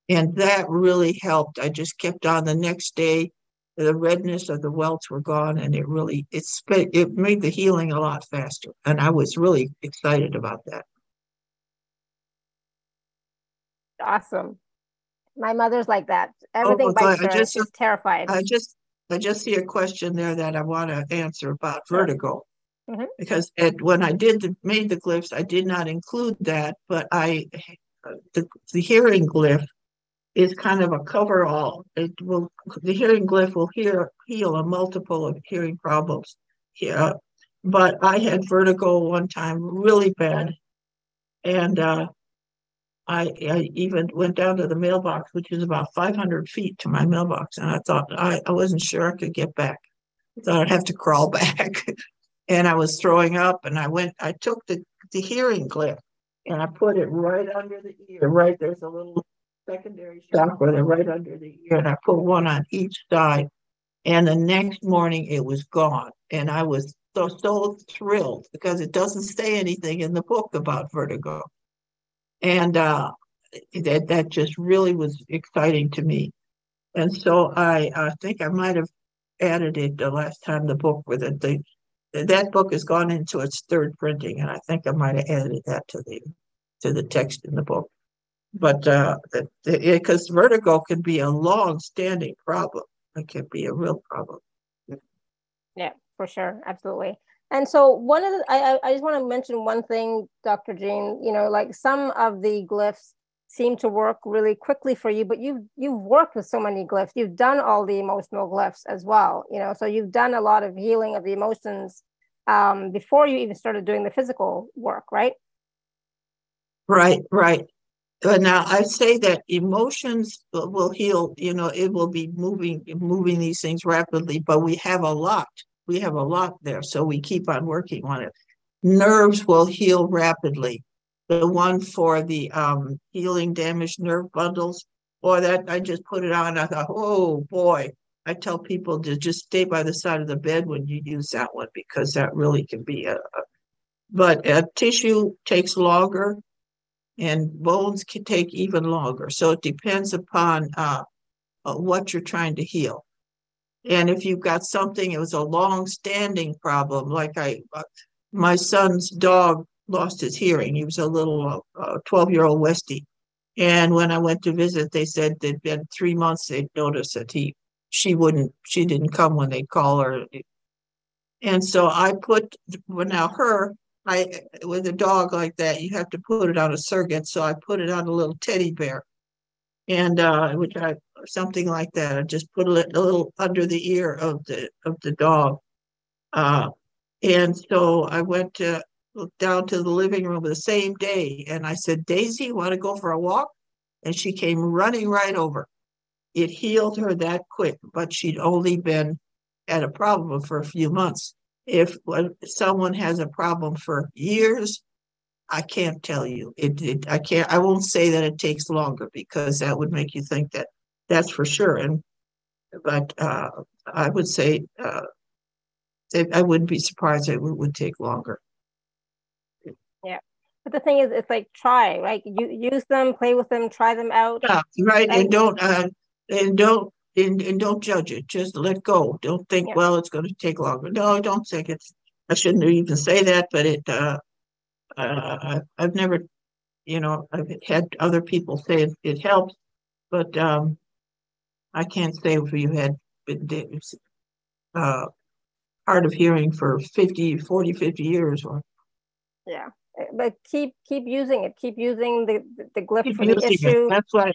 And that really helped. I just kept on the next day the redness of the welts were gone and it really it it made the healing a lot faster. And i was really excited about that. Awesome. My mother's like that. Everything oh, bites her. I just, she's terrified. I just i just see a question there that i want to answer about vertigo. Mm-hmm. because it, when i did the, made the glyphs i did not include that but i the, the hearing glyph is kind of a cover-all. It will the hearing glyph will hear, heal a multiple of hearing problems. Yeah, but I had vertigo one time, really bad, and uh, I, I even went down to the mailbox, which is about 500 feet to my mailbox, and I thought I, I wasn't sure I could get back. I thought I'd have to crawl back, and I was throwing up. And I went, I took the the hearing glyph, and I put it right under the ear. Right there's a little secondary chakra, they're right under the ear, and I put one on each side. And the next morning it was gone. And I was so, so thrilled because it doesn't say anything in the book about vertigo. And uh, that, that just really was exciting to me. And so I, I think I might have added it the last time the book with it. The, that book has gone into its third printing, and I think I might have added that to the to the text in the book but uh, because vertigo can be a long-standing problem, it can be a real problem. Yeah, for sure, absolutely. And so one of the, I I just want to mention one thing, Dr. Jean. You know, like some of the glyphs seem to work really quickly for you, but you've you've worked with so many glyphs. You've done all the emotional glyphs as well. You know, so you've done a lot of healing of the emotions um, before you even started doing the physical work, right? Right, right. But now I say that emotions will heal, you know, it will be moving, moving these things rapidly, but we have a lot. We have a lot there. So we keep on working on it. Nerves will heal rapidly. The one for the um, healing damaged nerve bundles, or that I just put it on. I thought, oh boy, I tell people to just stay by the side of the bed when you use that one because that really can be a. a but a tissue takes longer and bones can take even longer. So it depends upon uh, uh, what you're trying to heal. And if you've got something, it was a long-standing problem, like I, uh, my son's dog lost his hearing. He was a little 12-year-old uh, Westie. And when I went to visit, they said they'd been three months. They'd noticed that he, she wouldn't, she didn't come when they'd call her. And so I put, well, now her, I with a dog like that, you have to put it on a surrogate. So I put it on a little teddy bear, and uh, which I something like that. I just put it a little under the ear of the of the dog, uh, and so I went to down to the living room the same day, and I said, Daisy, want to go for a walk? And she came running right over. It healed her that quick, but she'd only been had a problem for a few months. If someone has a problem for years, I can't tell you. It, it, I can't. I won't say that it takes longer because that would make you think that that's for sure. And but uh, I would say uh, I wouldn't be surprised it would, would take longer. Yeah. But the thing is, it's like try, right? You use them, play with them, try them out. Yeah, right. And don't uh, and don't and, and don't judge it. Just let go. Don't think, yeah. well, it's going to take longer. No, I don't think it's. I shouldn't even say that, but it. Uh, uh, I've never, you know, I've had other people say it, it helps, but um, I can't say if you had been uh, hard of hearing for 50, 40, 50 years or. Yeah, but keep keep using it. Keep using the the glyph keep for the issue. It. That's why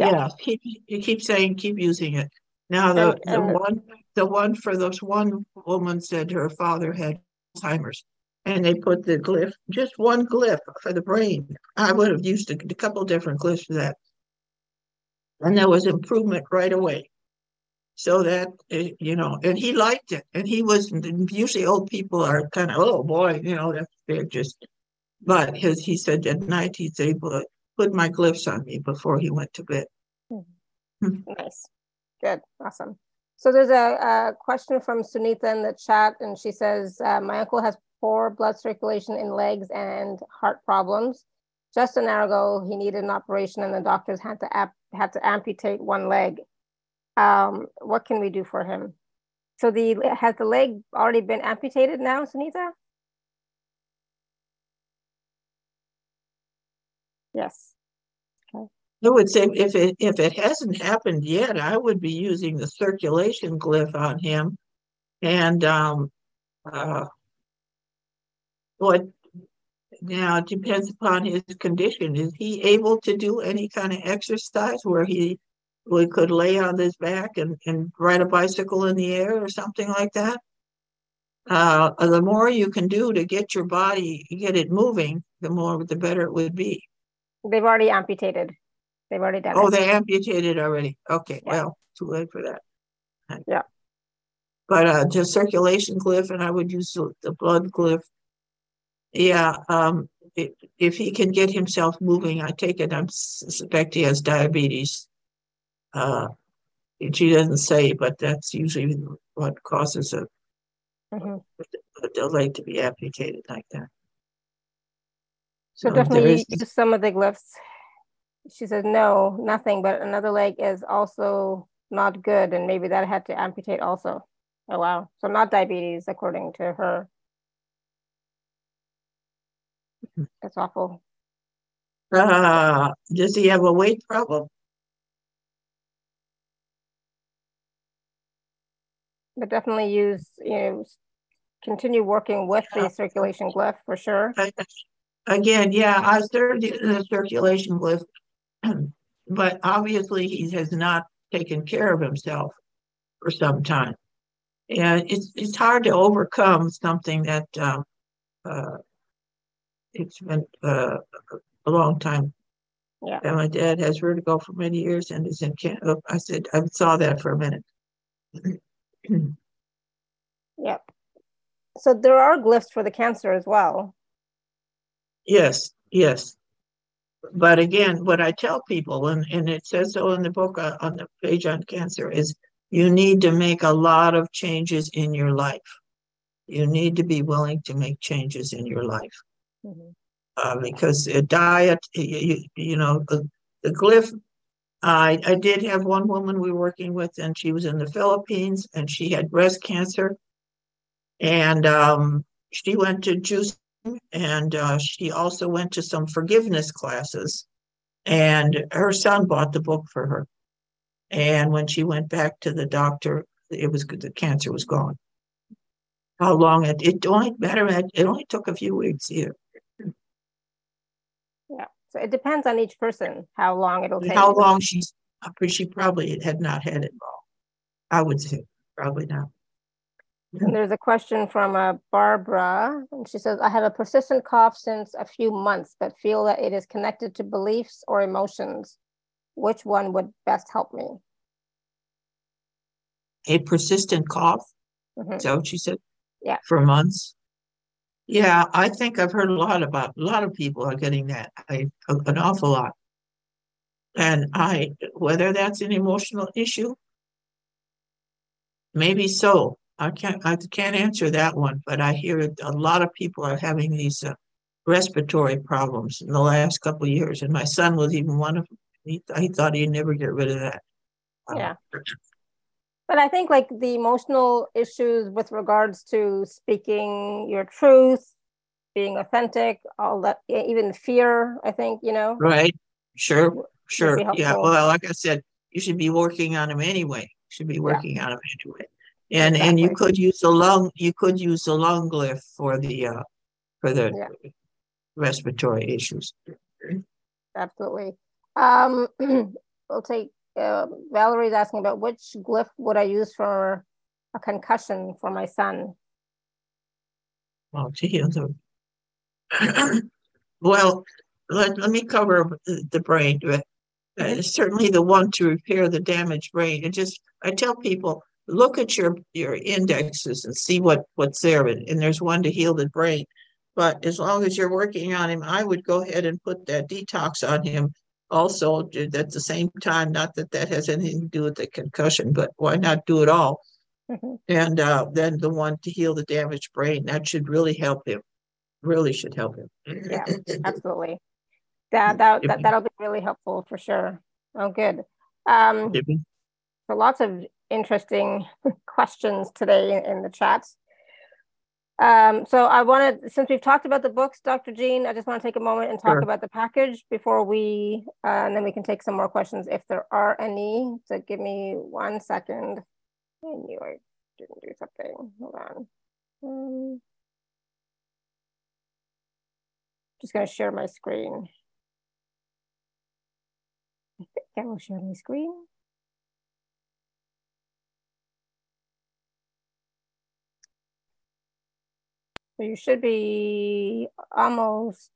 yeah. yeah, keep you keep saying keep using it. Now the, and, and, the one the one for this one woman said her father had Alzheimer's, and they put the glyph just one glyph for the brain. I would have used a, a couple different glyphs for that, and there was improvement right away. So that eh, you know, and he liked it, and he was usually old people are kind of oh boy, you know, they're just. But his he said at night he's able to put my glyphs on me before he went to bed. Mm-hmm. nice. Good. Awesome. So there's a, a, question from Sunita in the chat, and she says, uh, My uncle has poor blood circulation in legs and heart problems. Just an hour ago, he needed an operation, and the doctors had to ap- had to amputate one leg. Um, what can we do for him? So the has the leg already been amputated now, Sunita? Yes. Okay. I would say if it if it hasn't happened yet, I would be using the circulation glyph on him, and um, uh, what now it depends upon his condition. Is he able to do any kind of exercise where he we could lay on his back and, and ride a bicycle in the air or something like that? Uh, the more you can do to get your body get it moving, the more the better it would be. They've already amputated. They've already done Oh, it. they amputated already. Okay, Yeah. well, too late for that. Yeah. But uh, just circulation glyph, and I would use the, the blood glyph. Yeah, um, if, if he can get himself moving, I take it. I suspect he has diabetes. Uh, she doesn't say, but that's usually what causes a, Mhm. a delay to be amputated like that. So, so definitely use some of the glyphs. She said, no, nothing, but another leg is also not good. And maybe that had to amputate also. Oh, wow. So not diabetes, according to her. That's awful. Uh, does he have a weight problem? But definitely use, you know, continue working with the circulation glyph for sure. Again, yeah, I served in the circulation glyph, but obviously he has not taken care of himself for some time. And it's it's hard to overcome something that uh, uh, it's been uh, a long time. Yeah. And my dad has vertigo for many years and is in Canada. I said I saw that for a minute. yep. So there are glyphs for the cancer as well. Yes, yes. But again, what I tell people, and, and it says so in the book uh, on the page on cancer, is you need to make a lot of changes in your life. You need to be willing to make changes in your life. Mm-hmm. uh, because a diet, you, you know, the, the glyph. I I did have one woman we were working with, and she was in the Philippines, and she had breast cancer, and um, she went to juice, and uh, she also went to some forgiveness classes, and her son bought the book for her, and when she went back to the doctor, it was the cancer was gone. How long it it only matter it only took a few weeks here. Yeah, so it depends on each person how long it'll take. How long she's she probably had not had it long. I would say probably not. And there's a question from uh, Barbara, and she says, I have a persistent cough since a few months, but feel that it is connected to beliefs or emotions. Which one would best help me? A persistent cough? Mhm. Is that what she said? Yeah. For months? Yeah, I think I've heard a lot about, a lot of people are getting that, I, an awful lot. And I, whether that's an emotional issue, maybe so. I can't, I can't answer that one, but I hear a lot of people are having these uh, respiratory problems in the last couple of years, and my son was even one of them. He, he thought he'd never get rid of that. Um, Yeah. But I think like the emotional issues with regards to speaking your truth, being authentic, all that, even fear, I think, you know, Right, sure, sure, yeah, well, like I said, you should be working on them anyway, You should be working on them anyway. And, and you could use the lung, you could use the lung glyph for the, uh, for the Yeah. respiratory issues. absolutely. Um, we'll take, uh, Valerie's asking about which glyph would I use for a concussion for my son? Well, the. Well, let, let me cover the, brain. uh, Certainly the one to repair the damaged brain. And just, I tell people, look at your, your indexes and see what, what's there. And, and there's one to heal the brain. But as long as you're working on him, I would go ahead and put that detox on him. Also, at the same time, not that that has anything to do with the concussion, but why not do it all? Mhm. And uh, then the one to heal the damaged brain, that should really help him. Really should help him. Yeah, Absolutely. that, that, that that'll be really helpful for sure. Oh, good. Um, So lots of interesting questions today in, in the chat. Um, so I wanted, since we've talked about the books, Dr. Jean, I just want to take a moment and talk Sure. about the package before we, uh, and then we can take some more questions if there are any. So give me one second. I knew I didn't do something. Hold on. Um, just going to share my screen. I think I will share my screen. So you should be almost,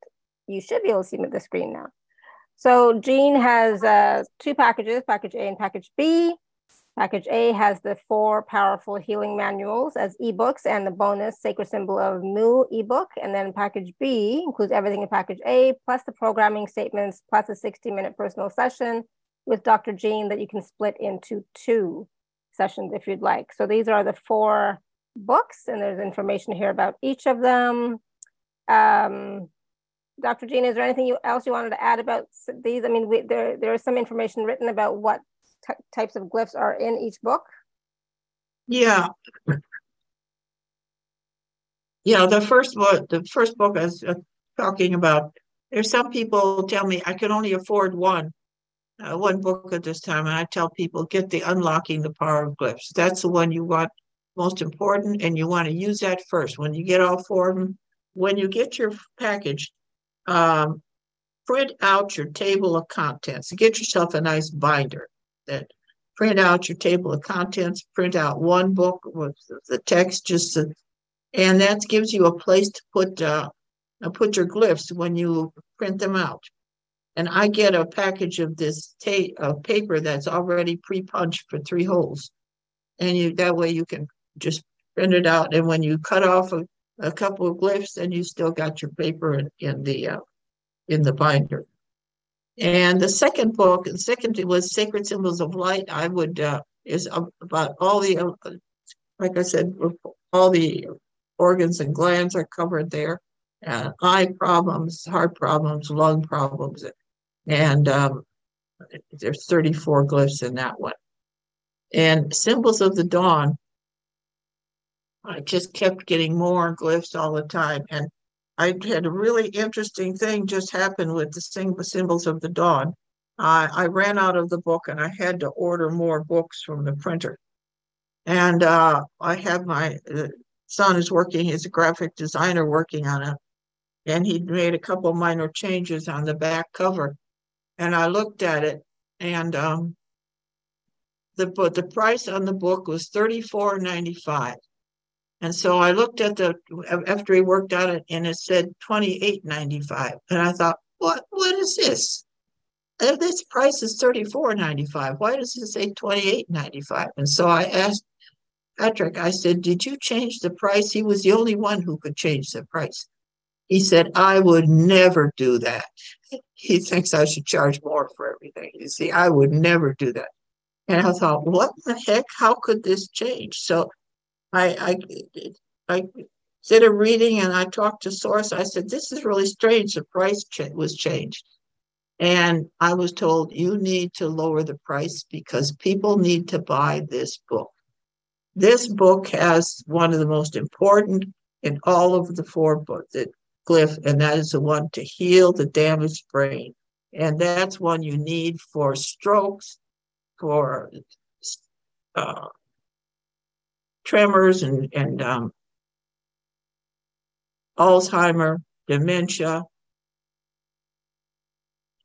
you should be able to see the screen now. So Jean has uh, two packages, package A and package B. Package A has the four powerful healing manuals as ebooks and the bonus Sacred Symbol of Mu ebook. And then package B includes everything in package A, plus the programming statements, plus a 60 minute personal session with Dr. Jean that you can split into two sessions if you'd like. So these are the four books and there's information here about each of them. Um, Dr. Jean, is there anything you, else you wanted to add about these? I mean, we, there, there is some information written about what ty- types of glyphs are in each book. Yeah. Yeah, the first book, the first book I was uh, talking about, there's some people tell me I can only afford one, uh, one book at this time. And I tell people, get the Unlocking the Power of Glyphs. That's the one you want most important, and you want to use that first. When you get all four of them, when you get your package, um, print out your table of contents. Get yourself a nice binder that print out your table of contents, print out one book with the text, just to, and that gives you a place to put uh, put your glyphs when you print them out. And I get a package of this ta- uh, paper that's already pre-punched for three holes, and you that way you can just print it out. And when you cut off a, a couple of glyphs, then you still got your paper in, in the uh, in the binder. And the second book, the second was Sacred Symbols of Light. I would uh, is about all the, uh, like I said, all the organs and glands are covered there, uh, eye problems, heart problems, lung problems, and um, there's 34 glyphs in that one. And symbols of the dawn, I just kept getting more glyphs all the time. And I had a really interesting thing just happen with the symbols of the dawn. Uh, I ran out of the book and I had to order more books from the printer. And uh, I have my uh, son is working, he's a graphic designer working on it. And he made a couple minor changes on the back cover. And I looked at it and um, the the price on the book was thirty four ninety five, and so I looked at the after he worked on it, and it said twenty eight ninety five, and I thought, what what is this? Uh, this price is thirty four ninety five, why does it say twenty eight ninety five? And so I asked Patrick, I said, did you change the price? He was the only one who could change the price. He said, I would never do that. He thinks I should charge more for everything. You see, I would never do that. And I thought, what the heck? How could this change? So I, I, I did a reading and I talked to Source. I said, this is really strange. The price ch- was changed. And I was told, you need to lower the price because people need to buy this book. This book has one of the most important in all of the four books, the glyph, and that is the one to heal the damaged brain. And that's one you need for strokes, for uh, tremors and, and um, Alzheimer, dementia,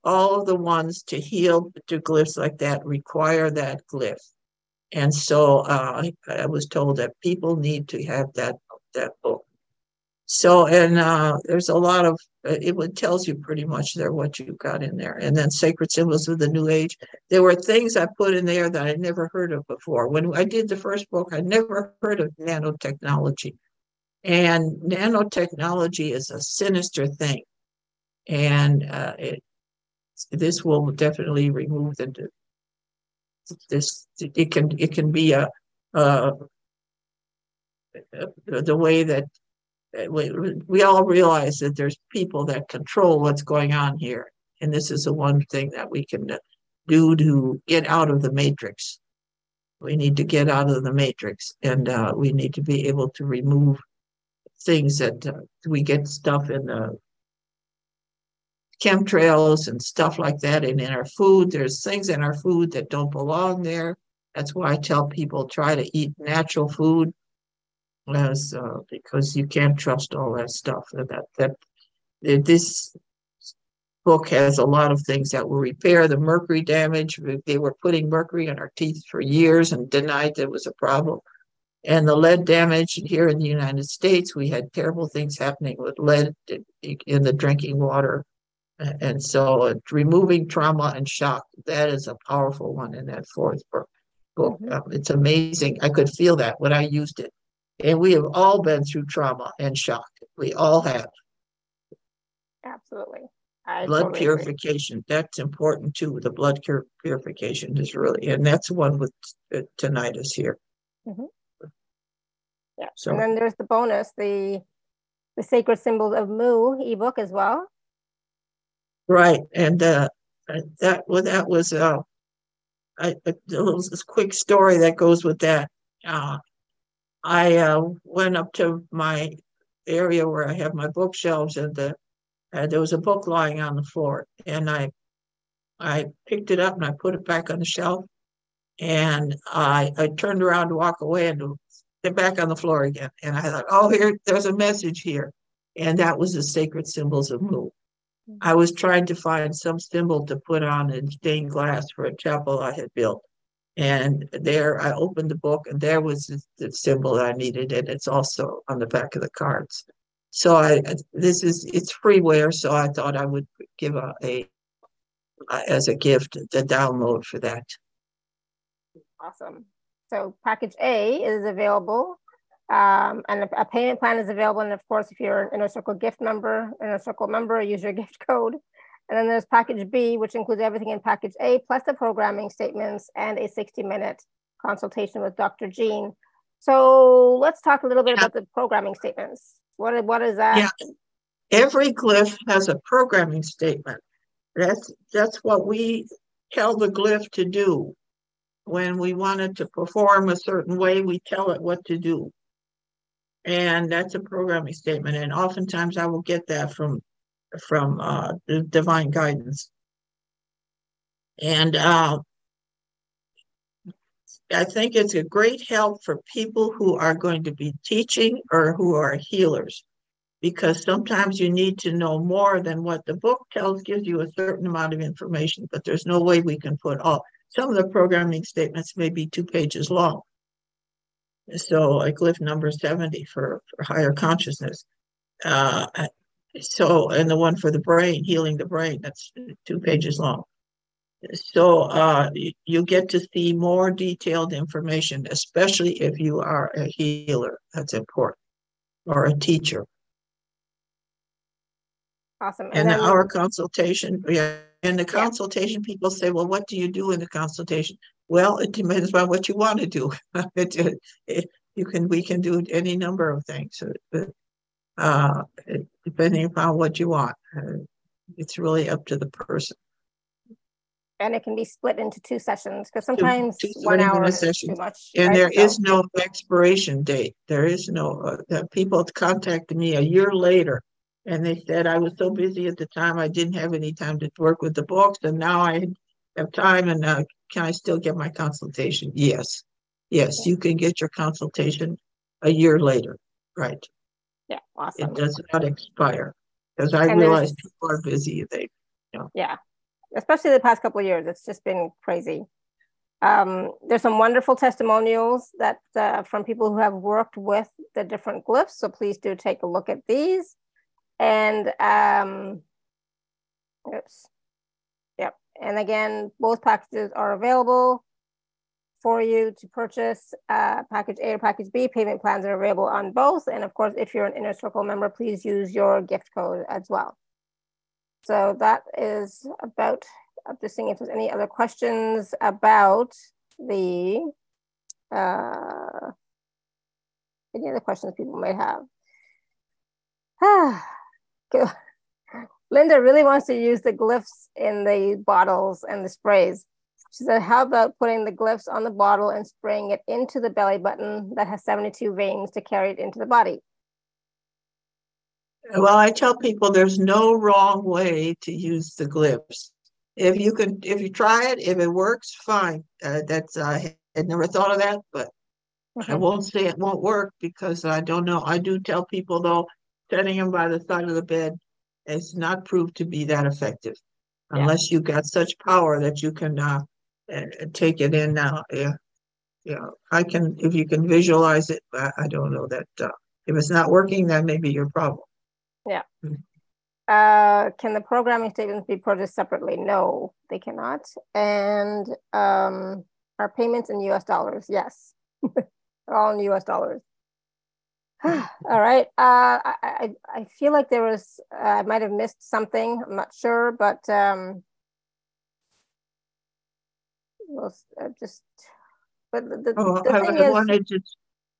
all of the ones to heal to glyphs like that require that glyph. And so uh, I, I was told that people need to have that that book. So, and uh, there's a lot of, uh, it tells you pretty much there what you've got in there. And then Sacred Symbols of the New Age. There were things I put in there that I'd never heard of before. When I did the first book, I never heard of nanotechnology. And nanotechnology is a sinister thing. And uh, it, this will definitely remove the, this, it can, it can be a, uh, the way that we, we all realize that there's people that control what's going on here. And this is the one thing that we can do to get out of the matrix. We need to get out of the matrix and uh, we need to be able to remove things that uh, we get stuff in the chemtrails and stuff like that. And in our food, there's things in our food that don't belong there. That's why I tell people try to eat natural food as uh, because you can't trust all that stuff. That that this book has a lot of things that will repair the mercury damage. They were putting mercury in our teeth for years and denied there was a problem. And the lead damage here in the United States, we had terrible things happening with lead in the drinking water. And so uh, removing trauma and shock, that is a powerful one in that fourth book. Mm-hmm. Um, it's amazing. I could feel that when I used it. And we have all been through trauma and shock. We all have. Absolutely. I blood totally purification. Agree. That's important too. The blood purification is really, and that's the one with uh, tinnitus here. Mm-hmm. Yeah. So, and then there's the bonus, the the sacred symbols of Mu ebook as well. Right, and uh, that well, that was uh, a, a little quick story that goes with that. Uh, I uh, went up to my area where I have my bookshelves, and the uh, there was a book lying on the floor, and I I picked it up and I put it back on the shelf, and I I turned around to walk away and it back on the floor again, and I thought, oh, here there's a message here, and that was the sacred symbols of Mu. I was trying to find some symbol to put on in stained glass for a chapel I had built. And there I opened the book and there was the symbol that I needed. And it's also on the back of the cards. So I, this is, it's freeware. So I thought I would give a, a as a gift, the download for that. Awesome. So package A is available um, and a, a, payment plan is available. And of course, if you're an Inner Circle gift member, Inner Circle member, use your gift code. And then there's package B, which includes everything in package A, plus the programming statements and a 60 minute consultation with Dr. Jean. So let's talk a little bit yeah. about the programming statements. What, what is that? Yeah. every glyph has a programming statement. That's that's what we tell the glyph to do. When we want it to perform a certain way, we tell it what to do. And that's a programming statement. And oftentimes I will get that from from uh, divine guidance. And uh, I think it's a great help for people who are going to be teaching or who are healers, because sometimes you need to know more than what the book tells, gives you a certain amount of information, but there's no way we can put all. Some of the programming statements may be two pages long. So, like glyph number 70 for, for higher consciousness. Uh, so, and the one for the brain, healing the brain, that's two pages long. So uh, you get to see more detailed information, especially if you are a healer. That's important, or a teacher. Awesome. And, and our consultation, yeah, in the consultation, yeah. people say, "Well, what do you do in the consultation?" Well, it depends on what you want to do. it, it, you can, we can do any number of things, uh, depending upon what you want. Uh, it's really up to the person and it can be split into two sessions because sometimes two, two one hour is too much. And right? there so. is no expiration date. There is no. Uh, people contacted me a year later, and they said I was so busy at the time I didn't have any time to work with the books, and now I have time. And uh, can I still get my consultation? Yes, yes, you can get your consultation a year later. Right. Yeah, awesome. It does not expire because I and realize people are busy. They, you know. Yeah, especially the past couple of years. It's just been crazy. Um, there's some wonderful testimonials that uh, from people who have worked with the different glyphs. So please do take a look at these. And um, oops, yep. And again, both packages are available for you to purchase. Uh, package A or package B payment plans are available on both. And of course, if you're an inner circle member, please use your gift code as well. So that is about, I'm just seeing if there's any other questions about the, uh, any other questions people might have. Linda really wants to use the glyphs in the bottles and the sprays. She said, how about putting the glyphs on the bottle and spraying it into the belly button that has 72 veins to carry it into the body? Well, I tell people there's no wrong way to use the glyphs. If you can, if you try it, if it works, fine. Uh, that's uh, I had never thought of that, but I won't say it won't work because I don't know. I do tell people though, setting them by the side of the bed is not proved to be that effective, yeah. unless you've got such power that you can uh, uh, take it in now. Yeah, yeah. I can if you can visualize it. I, I don't know that uh, if it's not working, that may be your problem. Yeah. Hmm. Uh, can the programming statements be purchased separately? No, they cannot. And um, are payments in US dollars? Yes. all in US dollars. all right. Uh, I, I, I feel like there was, uh, I might have missed something. I'm not sure, but um, we'll uh, just, but the, the, oh, the I, I is, wanted to,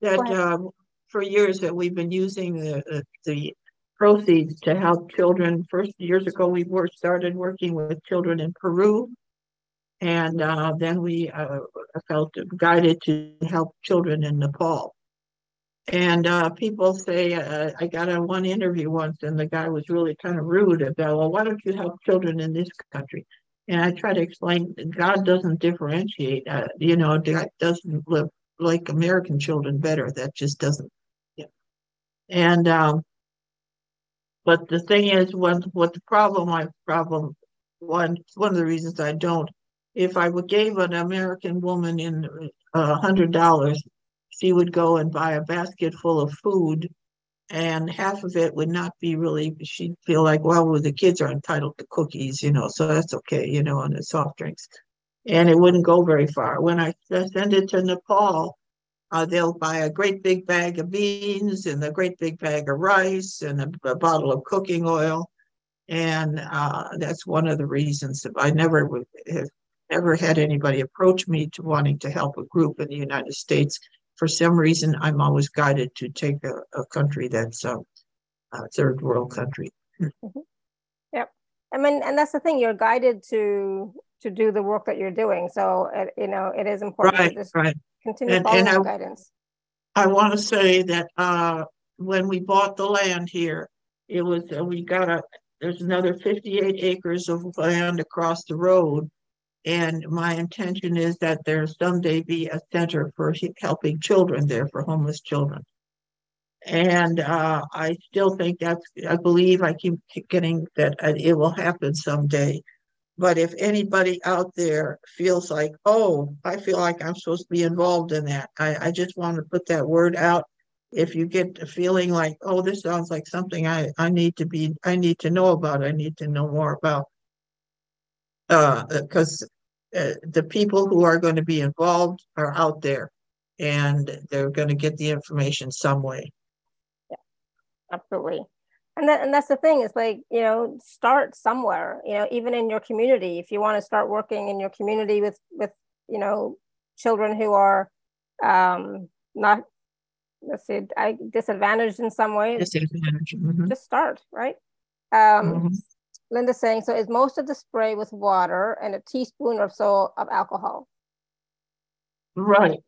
that um, for years that we've been using the, the proceeds to help children. First, years ago, we were started working with children in Peru. And uh, then we uh, felt guided to help children in Nepal. And uh, people say, uh, I got a one interview once, and the guy was really kind of rude about, well, why don't you help children in this country? And I try to explain God doesn't differentiate. Uh, you know, God doesn't live like American children better. That just doesn't. Yeah. And um, but the thing is, what what the problem? My problem one one of the reasons I don't. If I gave an American woman in a uh, hundred dollars, she would go and buy a basket full of food, and half of it would not be really. She'd feel like, well, the kids are entitled to cookies, you know, so that's okay, you know, and the soft drinks, and it wouldn't go very far. When I send it to Nepal, uh, they'll buy a great big bag of beans and a great big bag of rice and a, a bottle of cooking oil. And uh, that's one of the reasons that I never would have ever had anybody approach me to wanting to help a group in the United States. For some reason, I'm always guided to take a, a country that's a, a third world country. Yep. I mean, and that's the thing. You're guided to to do the work that you're doing. So it, you know, it is important Right, to just right. continue And- following and I- guidance. I want to say that uh, when we bought the land here, it was, uh, we got a, there's another fifty-eight acres of land across the road. And my intention is that there someday be a center for helping children there, for homeless children. And uh, I still think that's, I believe, I keep getting that uh, it will happen someday. But if anybody out there feels like, oh, I feel like I'm supposed to be involved in that, I, I just want to put that word out. If you get a feeling like, oh, this sounds like something I, I need to be, I need to know about, I need to know more about. Uh, because uh, the people who are going to be involved are out there and they're going to get the information some way. Yeah absolutely. And that, and that's the thing is like, you know, start somewhere, you know, even in your community, if you want to start working in your community with, with, you know, children who are um, not, let's say, I, disadvantaged in some way, Disadvantage. Mhm. just start, right? Um, Mhm. Linda's saying, so is most of the spray with water and a teaspoon or so of alcohol? Right.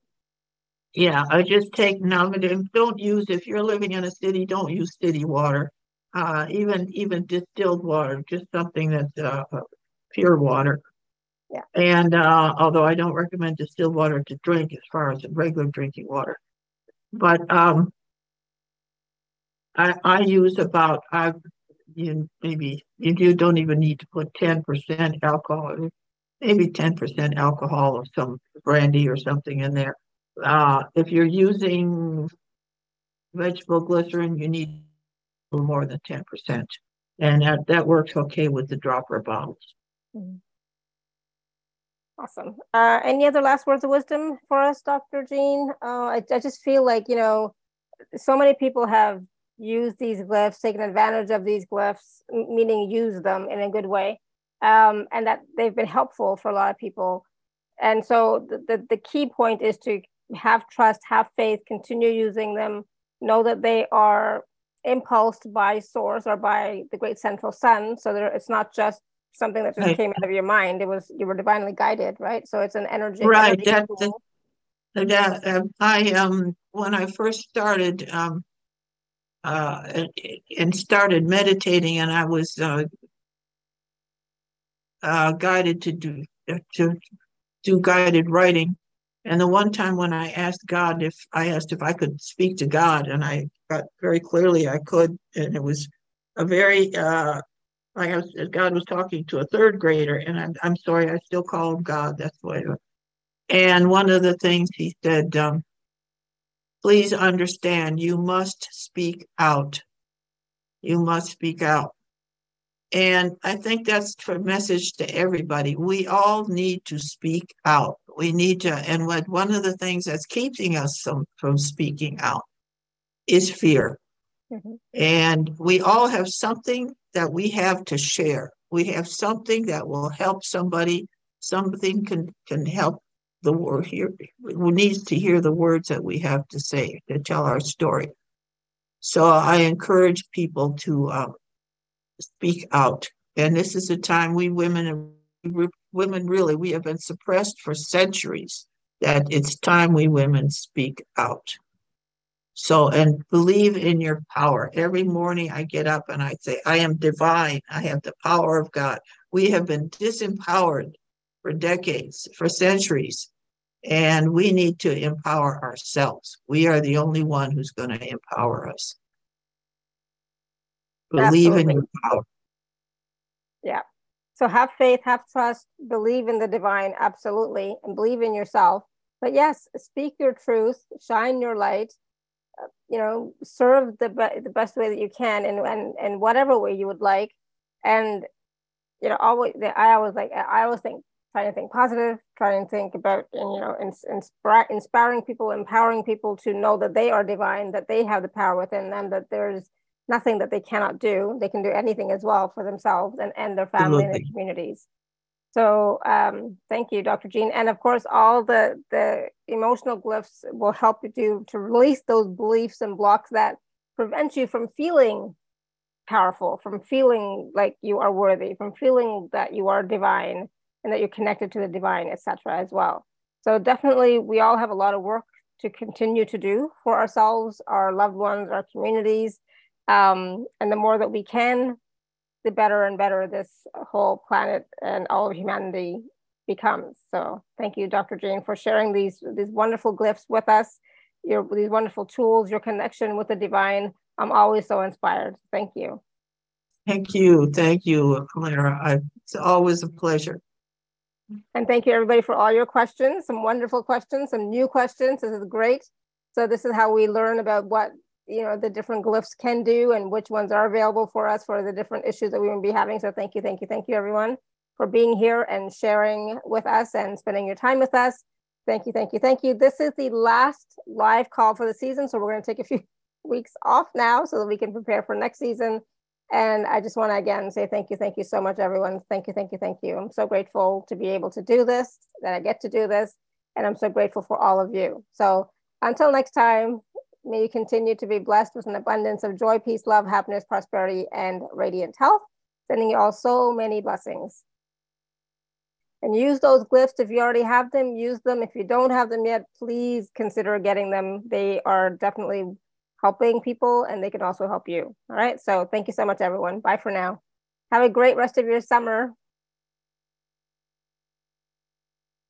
Yeah, I just take nominative, don't use, if you're living in a city, don't use city water. Uh, even, even distilled water, just something that's, uh, uh, pure water. Yeah. And, uh, although I don't recommend distilled water to drink as far as regular drinking water. But, um, I, I use about, I, you, maybe, you, don't even need to put ten percent alcohol, maybe ten percent alcohol or some brandy or something in there. Uh, if you're using vegetable glycerin, you need more than ten percent. And that, that works okay with the dropper bottles. Awesome. Uh, any other last words of wisdom for us, Dr. Jean? Uh, I, I just feel like, you know, so many people have used these glyphs, taken advantage of these glyphs, meaning use them in a good way, um, and that they've been helpful for a lot of people. And so the, the, the key point is to have trust, have faith, continue using them, know that they are impulsed by source or by the great central sun. So there, it's not just something that just Right. came out of your mind. It was, you were divinely guided, right? So it's an energy. Right, energy that- that- That, um, I, um, when I first started, um, uh, and, and started meditating and I was, uh, uh, guided to do, to do guided writing. And the one time when I asked God if, I asked if I could speak to God and I got very clearly I could, and it was a very, uh, like I was, God was talking to a third grader and I'm, I'm sorry, I still call him God, that's way. And one of the things he said, um, please understand, you must speak out. You must speak out. And I think that's a message to everybody. We all need to speak out. We need to, and what one of the things that's keeping us from, from speaking out is fear. Mhm. And we all have something that we have to share. We have something that will help somebody. Something can can help the here who needs to hear the words that we have to say to tell our story. So I encourage people to um, speak out. And this is a time we women, women really, we have been suppressed for centuries. That it's time we women speak out. So, and believe in your power. Every morning I get up and I say, I am divine. I have the power of God. We have been disempowered for decades, for centuries. And we need to empower ourselves. We are the only one who's going to empower us. Believe in your power. Yeah. So have faith, have trust, believe in the divine, absolutely, and believe in yourself. But yes, speak your truth, shine your light, uh, you know, serve the be- the best way that you can, and and and whatever way you would like, and you know, always I always like I always think trying to think positive, trying to think about and you know, ins- inspire, inspiring people, empowering people to know that they are divine, that they have the power within them, that there's nothing that they cannot do. They can do anything as well for themselves and, and their family and their communities. So um, thank you, Dr. Jean. And of course, all the, the emotional glyphs will help you to, to release those beliefs and blocks that prevent you from feeling powerful, from feeling like you are worthy, from feeling that you are divine and that you're connected to the divine, etc. as well. So definitely we all have a lot of work to continue to do for ourselves, our loved ones, our communities. Um, and the more that we can, the better and better this whole planet and all of humanity becomes. So thank you, Dr. Jean, for sharing these, these wonderful glyphs with us, your, these wonderful tools, your connection with the divine. I'm always so inspired. Thank you. Thank you. Thank you, Alara. I, it's always a pleasure. And thank you everybody for all your questions, some wonderful questions, some new questions. This is great. So this is how we learn about what you know the different glyphs can do and which ones are available for us for the different issues that we will be having. So thank you, thank you, thank you everyone for being here and sharing with us and spending your time with us. Thank you, thank you, thank you. This is the last live call for the season. So we're going to take a few weeks off now so that we can prepare for next season. And I just want to again say thank you, thank you so much, everyone. Thank you, thank you, thank you. I'm so grateful to be able to do this, that I get to do this. And I'm so grateful for all of you. So until next time, may you continue to be blessed with an abundance of joy, peace, love, happiness, prosperity, and radiant health. Sending you all so many blessings and use those glyphs if you already have them use them if you don't have them yet please consider getting them they are definitely helping people and they can also help you. All right so thank you so much everyone. Bye for now. Have a great rest of your summer